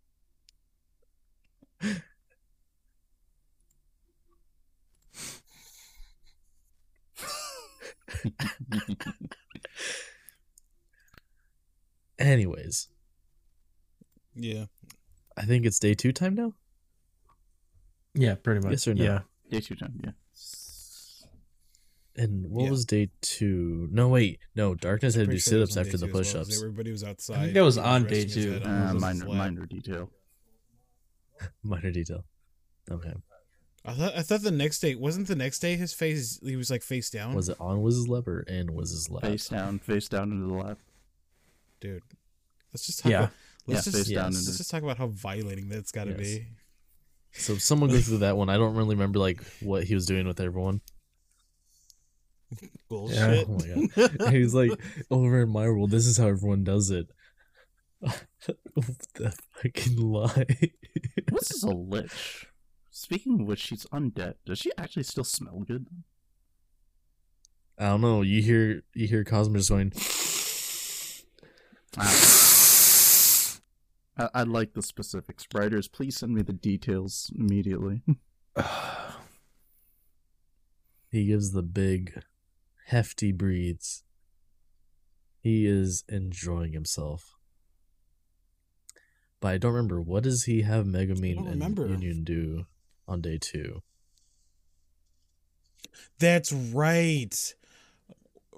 Anyways, Yeah. I think it's day two time now. Yeah, pretty much. Yes or no? Yeah. Day two time, yeah. And what Yeah. was day two? No, wait, no. Darkness had to do sure sit-ups after the two as well, push 'cause ups. Everybody was outside. I think that was on day two. Uh, minor, minor detail. Minor detail. Okay. I thought I thought the next day wasn't the next day his face he was like face down. Was it on Wiz's lap or in Wiz's lap? Face down, face down into the lap. dude? Let's just talk Yeah. about let's Yeah, just face down yes. let's just talk about how violating that's got to Yes. be. So someone go through that one. I don't really remember like what he was doing with everyone. Bullshit. Oh my god. He was like, over in my world, this is how everyone does it. the fucking lie. What's this a lich? Speaking of which, she's undead. Does she actually still smell good? I don't know. You hear you hear Cosmos going ah. I, I'd like the specifics. Writers, please send me the details immediately. he gives the big hefty breathes. He is enjoying himself. But I don't remember what does he have Megumin don't and remember. Yunyun do on day two? That's right.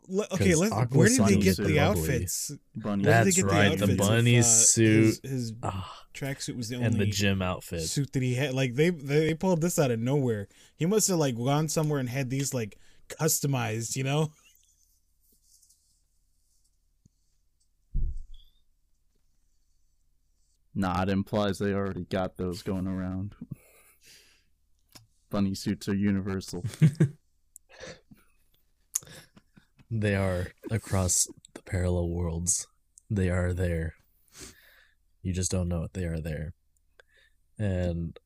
Le- okay, 'Cause let's. Where did they get the lovely. outfits? Bunny. That's they get right, the outfits if, bunny uh, suit. His, his Ah, tracksuit was the only and only the gym outfit. suit that he had. Like they, they pulled this out of nowhere. He must have like gone somewhere and had these like customized. You know. Nah, it implies they already got those going around. Bunny suits are universal. They are across the parallel worlds. They are there. You just don't know it. They are there. And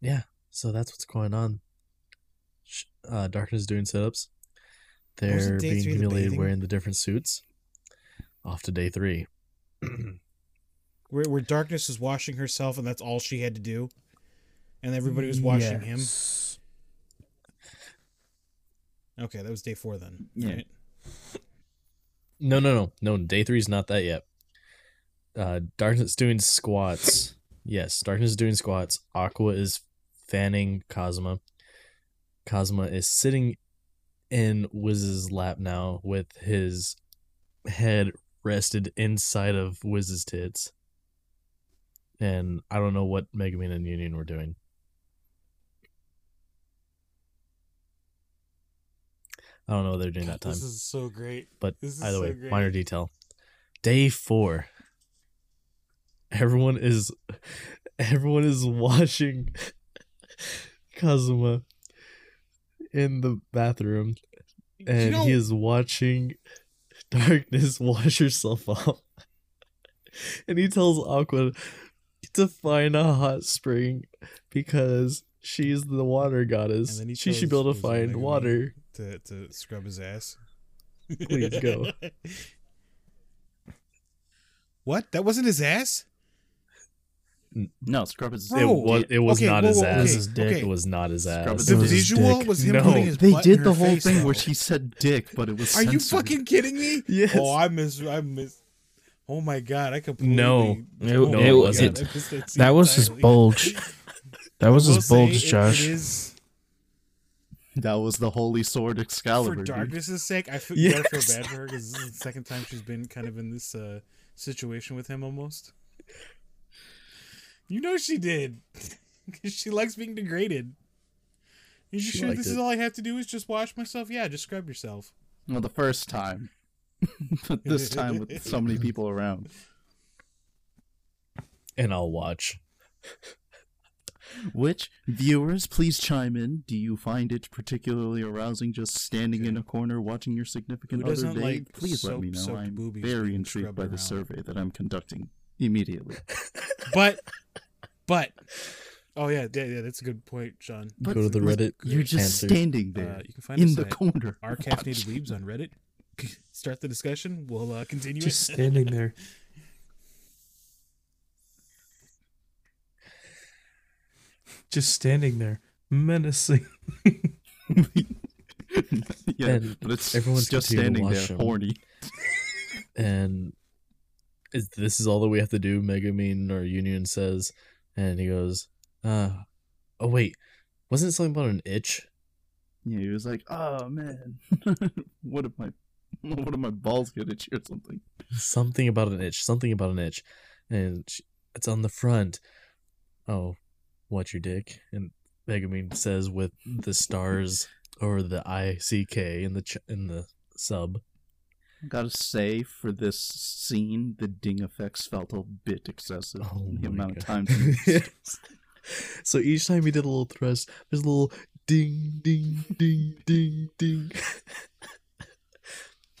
yeah, so that's what's going on. Uh, Darkness is doing setups. Wasn't They're being three the humiliated wearing the different suits. Off to day three. where, where darkness was washing herself and that's all she had to do and everybody was watching him. Okay, that was day four then. Yeah. right? No, no, no, no. Day three's not that yet. Uh, Darkness doing squats. Yes, Darkness is doing squats. Aqua is fanning Kazuma. Kazuma is sitting in Wiz's lap now with his head rested inside of Wiz's tits. And I don't know what Megumin and Yunyun were doing. I don't know what they're doing that time. This is so great. But either so way, great. minor detail. Day four. Everyone is everyone is watching Kazuma in the bathroom and he is watching Darkness wash herself off. and he tells Aqua to find a hot spring because she's the water goddess. And then he She should be able to find water. to to scrub his ass. Please go. what? That wasn't his ass? No, scrub his. Bro. It was it was Okay, not whoa, his whoa, ass. okay, his dick. okay. It was not his ass. his The It was visual dick. was him No. putting his They butt in did the her whole face, thing where she said dick, but it was. Are you fucking kidding me? Yes. Oh, I miss. I miss. Oh my god! I completely. No. It- oh it wasn't. I missed that That was his bulge. That was his say bulge, it- Josh. It is That was the holy sword Excalibur. for dude. darkness's sake. I feel, you gotta feel bad for her because this is the second time she's been kind of in this uh, situation with him almost. You know she did. 'Cause she likes being degraded. Are You She sure this is all I have to do is just wash myself? Yeah, just scrub yourself. Well, the first time. but this time with so many people around. and I'll watch. Which viewers, please chime in. Do you find it particularly arousing just standing in a corner watching your significant Who other doesn't date? like please let me know. I'm very intrigued by the around? survey that I'm conducting immediately. But, but, oh yeah, yeah, yeah that's a good point, Sean. But Go to the Reddit. You're just answers. standing there Uh, you can find in the corner. our caffeinated weebs on Reddit. Start the discussion. We'll uh, continue. Just it. standing there. Just standing there, menacing. yeah, And but it's everyone's just standing there, him. horny. And is this is all that we have to do? Megumin or Yunyun says, and he goes, "Uh, oh wait, wasn't it something about an itch?" Yeah, he was like, "Oh man, what if my, what if my balls get itchy or something?" Something about an itch. Something about an itch, and she, it's on the front. Oh, what's your dick? And Megumin says with the stars or the I C K in the ch- in the sub. Gotta say, for this scene, the ding effects felt a bit excessive. Oh the amount of God. times. he so each time he did a little thrust, there's a little ding, ding, ding, ding, ding.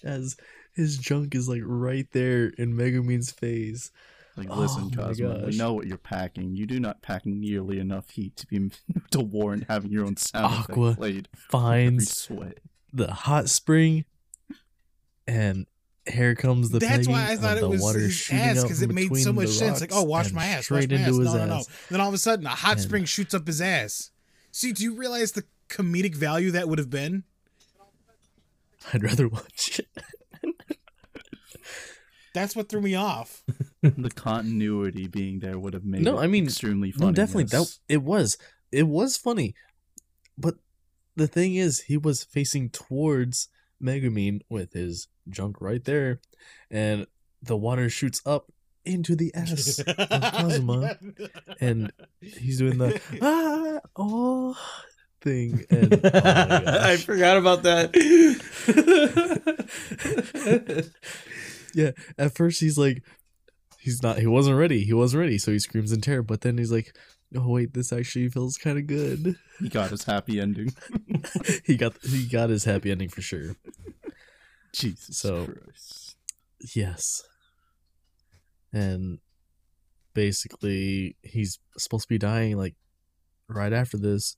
As his junk is like right there in Megumin's face. Like, Oh listen, my Kazuma, we know what you're packing. You do not pack nearly enough heat to be to warrant having your own sound Aqua effect played every Finds sweat. the hot spring, and here comes the That's why I pegging thought of it the was water his shooting ass because it made so much sense. Like, oh, wash my ass, wash straight my into ass. his No, no, no. Then all of a sudden, a hot And- spring shoots up his ass. See, do you realize the comedic value that would have been? I'd rather watch it. That's what threw me off. the continuity being there would have made No, it I mean, extremely funny. No, definitely. That it was. It was funny. But the thing is, he was facing towards Megumin with his junk right there, and the water shoots up into the ass of Kazuma, and he's doing the ah oh thing. And oh I forgot about that. yeah, at first he's like, he's not. He wasn't ready. He wasn't ready. So he screams in terror. But then he's like, oh wait, this actually feels kind of good. he got his happy ending. he got he got his happy ending for sure. Jesus So- Christ. Yes. And basically he's supposed to be dying like right after this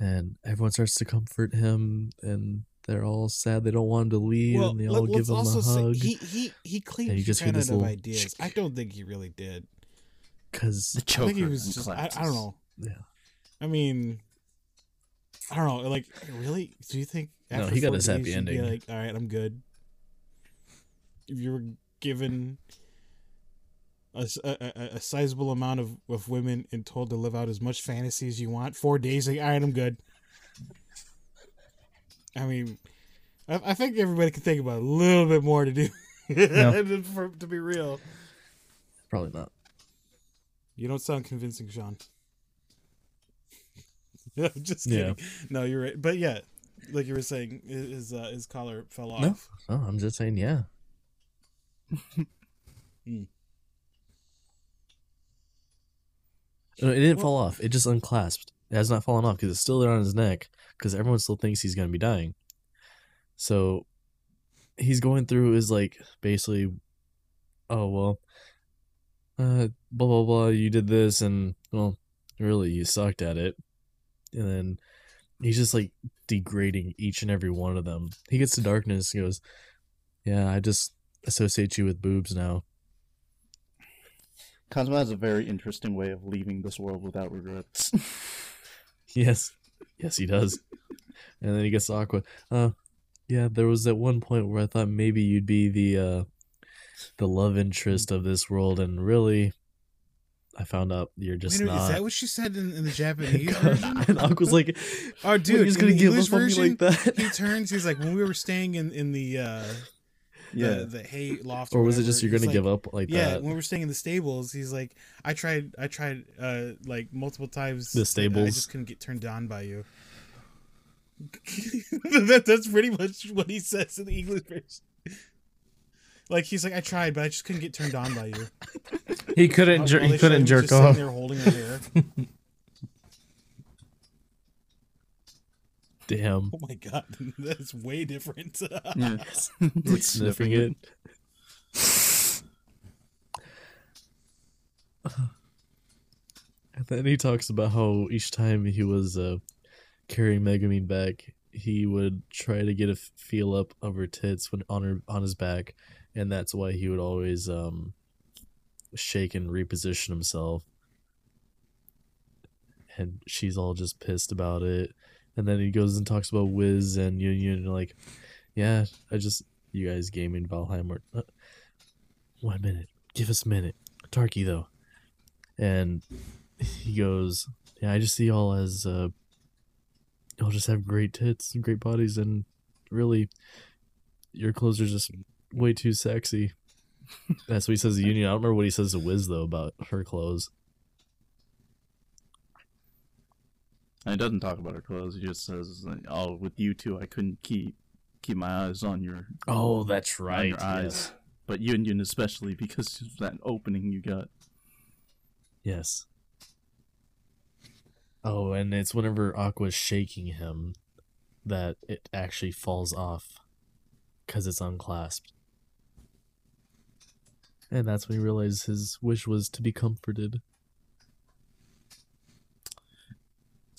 and everyone starts to comfort him and they're all sad they don't want him to leave and they all let- give let's him also a say hug he he he claimed And he just hear ran out of ideas. I don't think he really did. cuz The I think he was just. I, I don't know. yeah I mean, I don't know. Like, really? Do you think? No, he got four his days happy you'd be ending. Like, all right, I'm good. If you were given a, a- a- sizable amount of, of women and told to live out as much fantasy as you want, four days, like, all right, I'm good. I mean, I, I think everybody can think about a little bit more to do. For, to be real, Probably not. you don't sound convincing, Sean. I'm just Yeah. kidding. No, you're right. But yeah, like you were saying, his uh, his collar fell off. No, no, I'm just saying, yeah. Hmm. No, it didn't Well- fall off. It just unclasped. It has not fallen off because it's still there on his neck because everyone still thinks he's going to be dying. So he's going through his like basically, oh well, uh, blah blah blah. You did this, and well, really, you sucked at it. And then he's just like degrading each and every one of them. He gets to darkness. He goes, "Yeah, I just associate you with boobs now." Kazuma has a very interesting way of leaving this world without regrets. Yes, yes, he does. and then he gets to Aqua. Uh, yeah, there was at one point where I thought maybe you'd be the uh, the love interest of this world, and really, I found out you're just Wait not. is that what she said in, in the Japanese God, version? and Aqua's like, Oh, dude, he's gonna give English up on me version, like that. He turns. He's like, when we were staying in in the uh, yeah. the, the hay loft, or was it just you're gonna he's give like, up like that? yeah, that? when we were staying in the stables, he's like, I tried, I tried, uh, like multiple times. The I just couldn't get turned on by you. that, that's pretty much what he says in the English version. Like he's like, I tried, but I just couldn't get turned on by you. He couldn't. Jer- he couldn't jerk just sitting off. There holding her hair. Damn, Oh my god, that's way different. yeah. like sniffing it. And then he talks about how each time he was uh, carrying Megumin back, he would try to get a feel up of her tits when on her on his back, and that's why he would always um shake and reposition himself. And she's all just pissed about it. And then he goes and talks about Wiz and Yunyun, and like, yeah, I just you guys gaming Valheim. Or, uh, one minute, give us a minute, Tarky though, and he goes, yeah, I just see y'all as uh, y'all just have great tits and great bodies, and really, your clothes are just way too sexy. That's what he says to Yunyun. I don't remember what he says to Wiz though about her clothes. And he doesn't talk about her clothes. He just says, "Oh, with you two, I couldn't keep keep my eyes on your Oh, that's right, your eyes, but Yun especially because of that opening you got." Yes. Oh, and it's whenever Aqua's shaking him that it actually falls off because it's unclasped. And that's when he realized his wish was to be comforted.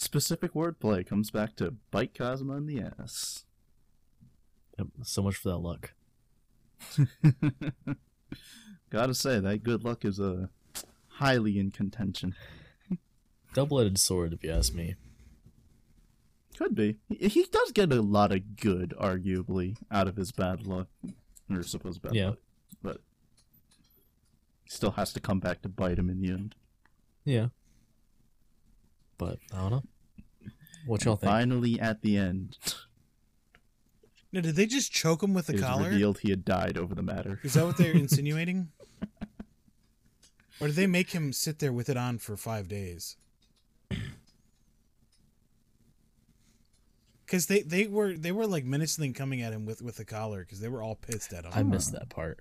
Specific wordplay comes back to bite Kazuma in the ass. Yep, so much for that luck. Gotta say that good luck is uh, highly in contention. Double-edged sword, if you ask me. Could be. He, he does get a lot of good, arguably, out of his bad luck, or supposed bad Yeah. luck, but still has to come back to bite him in the end. Yeah. But I don't know. What y'all think? Finally, at the end, no, did they just choke him with the it was collar? revealed he had died over the matter. Is that what they're insinuating? Or did they make him sit there with it on for five days? Because they, they were they were like menacingly coming at him with, with the collar because they were all pissed at him. I missed that part.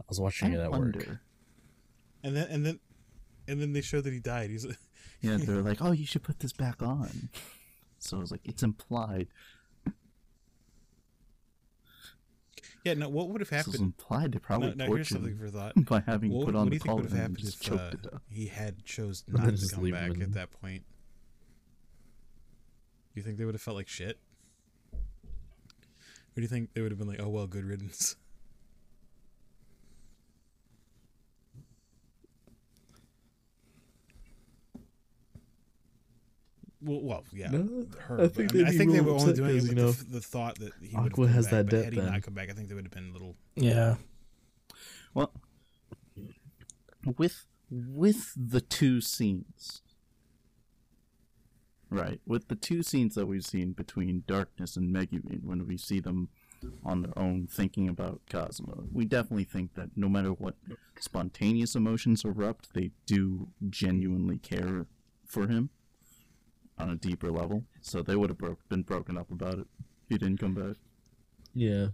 I was watching I it at work. wonder. and then and then and then they showed that he died. He's like, Yeah, they're like, "Oh, you should put this back on." So I was like, "It's implied." yeah. No, what would have This was happened? implied. They probably Now, now here's something for thought. by having What, put on do the collar and happened just if uh, choked to death. he had chose not to come back at that point? Do you think they would have felt like shit? Or do you think they would have been like, "Oh well, good riddance"? Well, well yeah, No, her. I think I, mean, they'd I think they were only doing it 'cause, with you know, the, the thought that he would Aqua come has back, that but depth Had he then. not come back, I think they would have been a little. Yeah. Well, with with the two scenes, right? With the two scenes that we've seen between Darkness and Megumin, when we see them on their own thinking about Kazuma, we definitely think that no matter what spontaneous emotions erupt, they do genuinely care for him on a deeper level. So they would have bro- been broken up about it if he didn't come back. Yeah.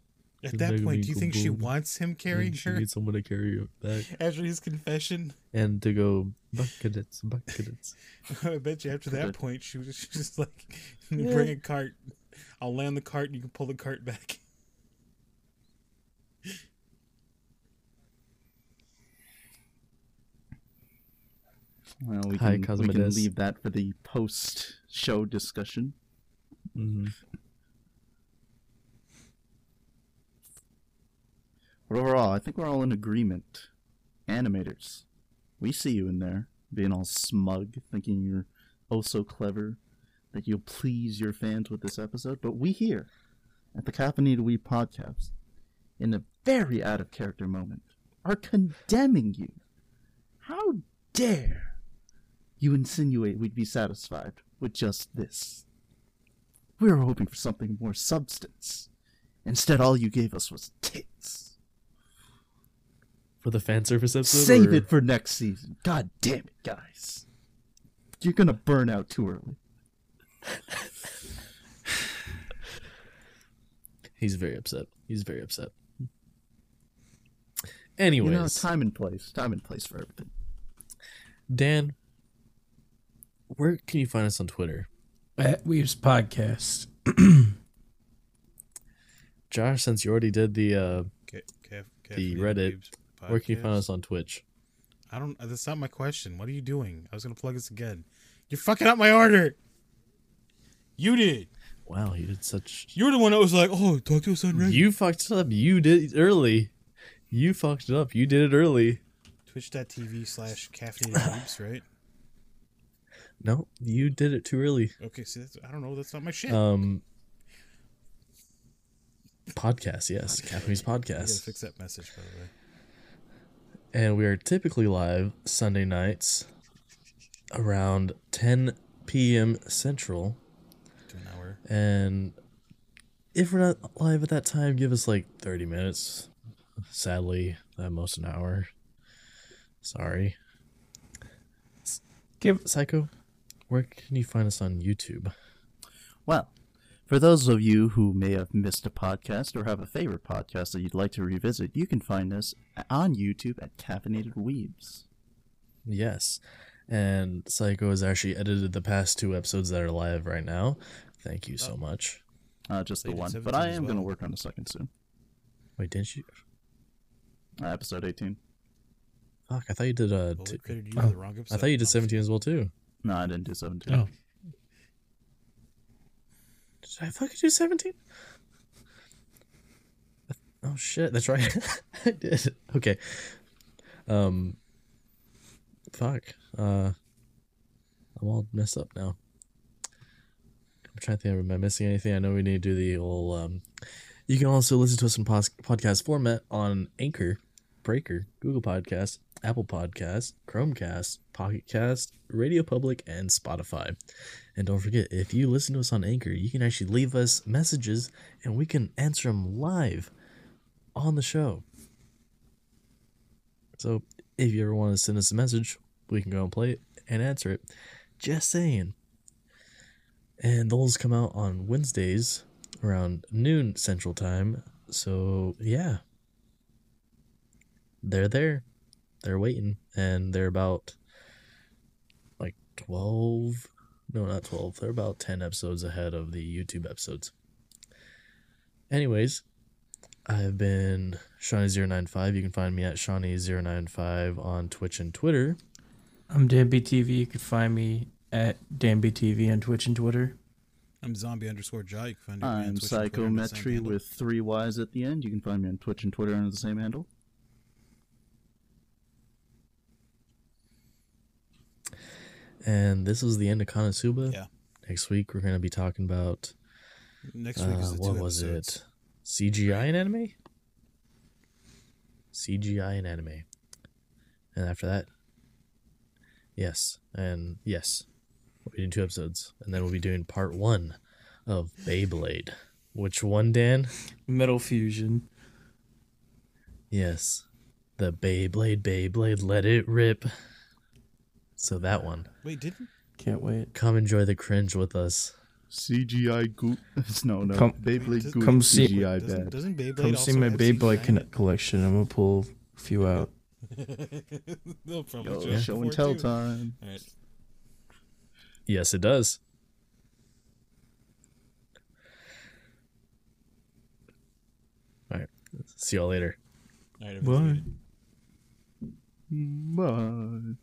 At that point, do you think she wants him and carrying she her needs someone to carry her back after his confession? and to go buckets, buckets. I bet you after that point, she was just like, "Bring a cart. I'll land the cart, and you can pull the cart back." Well, we Hi, can, we can leave that for the post-show discussion. hmm But overall, I think we're all in agreement. Animators, we see you in there, being all smug, thinking you're oh so clever, that you'll please your fans with this episode. But we here, at the Caffeinated Weebs podcast, in a very out of character moment, are condemning you. How dare you insinuate we'd be satisfied with just this? We were hoping for something more substance. Instead, all you gave us was tits. For the fan service episode? Save or- it for next season. God damn it, guys. You're gonna burn out too early. He's very upset. He's very upset. You Anyways, know, time and place. Time and place for everything. Dan, where can you find us on Twitter? At Weebs Podcast. Josh, since you already did the uh Ca- caf- The Caffeinated Reddit, where can you find us on Twitch? I don't. That's not my question. What are you doing? I was gonna plug this again. You're fucking up my order. You did. Wow, you did such You're the one that was like, "Oh, talk to us on Reddit." You fucked it up. You did it early. You fucked it up. You did it early. Twitch.tv slash caffeinated weebs, right? No, you did it too early. Okay, see, that's, I don't know. That's not my shit. Um podcast, yes. Caffeine's podcast. fix that message, by the way. and we are typically live Sunday nights around 10 p.m. Central. To an hour. And if we're not live at that time, give us like 30 minutes. Sadly, at most an hour. Sorry. Give Psycho, where can you find us on YouTube? Well, for those of you who may have missed a podcast or have a favorite podcast that you'd like to revisit, you can find us on YouTube at Caffeinated Weebs. Yes. And Psycho has actually edited the past two episodes that are live right now. Thank you so much. Uh, just the one. But I as am going to work on a second soon. Wait, didn't you? Uh, episode 18. Fuck, I thought you did uh Well, two. you Oh. the wrong episode. I thought you did Oh, 17 as well too. No, I didn't do 17. Oh. Did I fucking do 17? Oh shit, that's right. I did. Okay. Um fuck. Uh I'm all messed up now. I'm trying to think am I missing anything? I know we need to do the whole um you can also listen to us in pos- podcast format on Anchor, Breaker, Google Podcast, Apple Podcast, Chromecast, Pocket Cast, Radio Public, and Spotify. And don't forget, if you listen to us on Anchor, you can actually leave us messages and we can answer them live on the show. So if you ever want to send us a message, we can go and play it and answer it. Just saying. And those come out on Wednesdays around noon Central Time. So yeah. They're there. They're waiting. And they're about like 12 no, not 12. They're about 10 episodes ahead of the YouTube episodes. Anyways, I've been Seany095. You can find me at Seany095 on Twitch and Twitter. I'm DanbyyTV. You can find me at DanbyyTV on Twitch and Twitter. I'm zombie underscore jah. You can find me I'm Twitch and Twitter under the same Psychometry with three Y's at the end. You can find me on Twitch and Twitter under the same handle. And this is the end of Konosuba. Yeah. next week we're gonna be talking about Next week is uh, the what was episodes. it? CGI in anime. CGI in anime, and after that, yes, and yes, we'll be doing two episodes, and then we'll be doing part one of Beyblade. Which one, Dan? Metal Fusion. Yes, the Beyblade, Beyblade, let it rip. So that one, Wait, didn't Can't wait. come enjoy the cringe with us. CGI goop. No, no. Come- Beyblade Does- goop. come see- CGI doesn't, bad. doesn't Beyblade Come see my have Beyblade CGI? collection. I'm gonna pull a few out. They'll probably Yo, show show and tell too. time. All right. Yes, it does. All right. See y'all later. All right, everybody. Bye.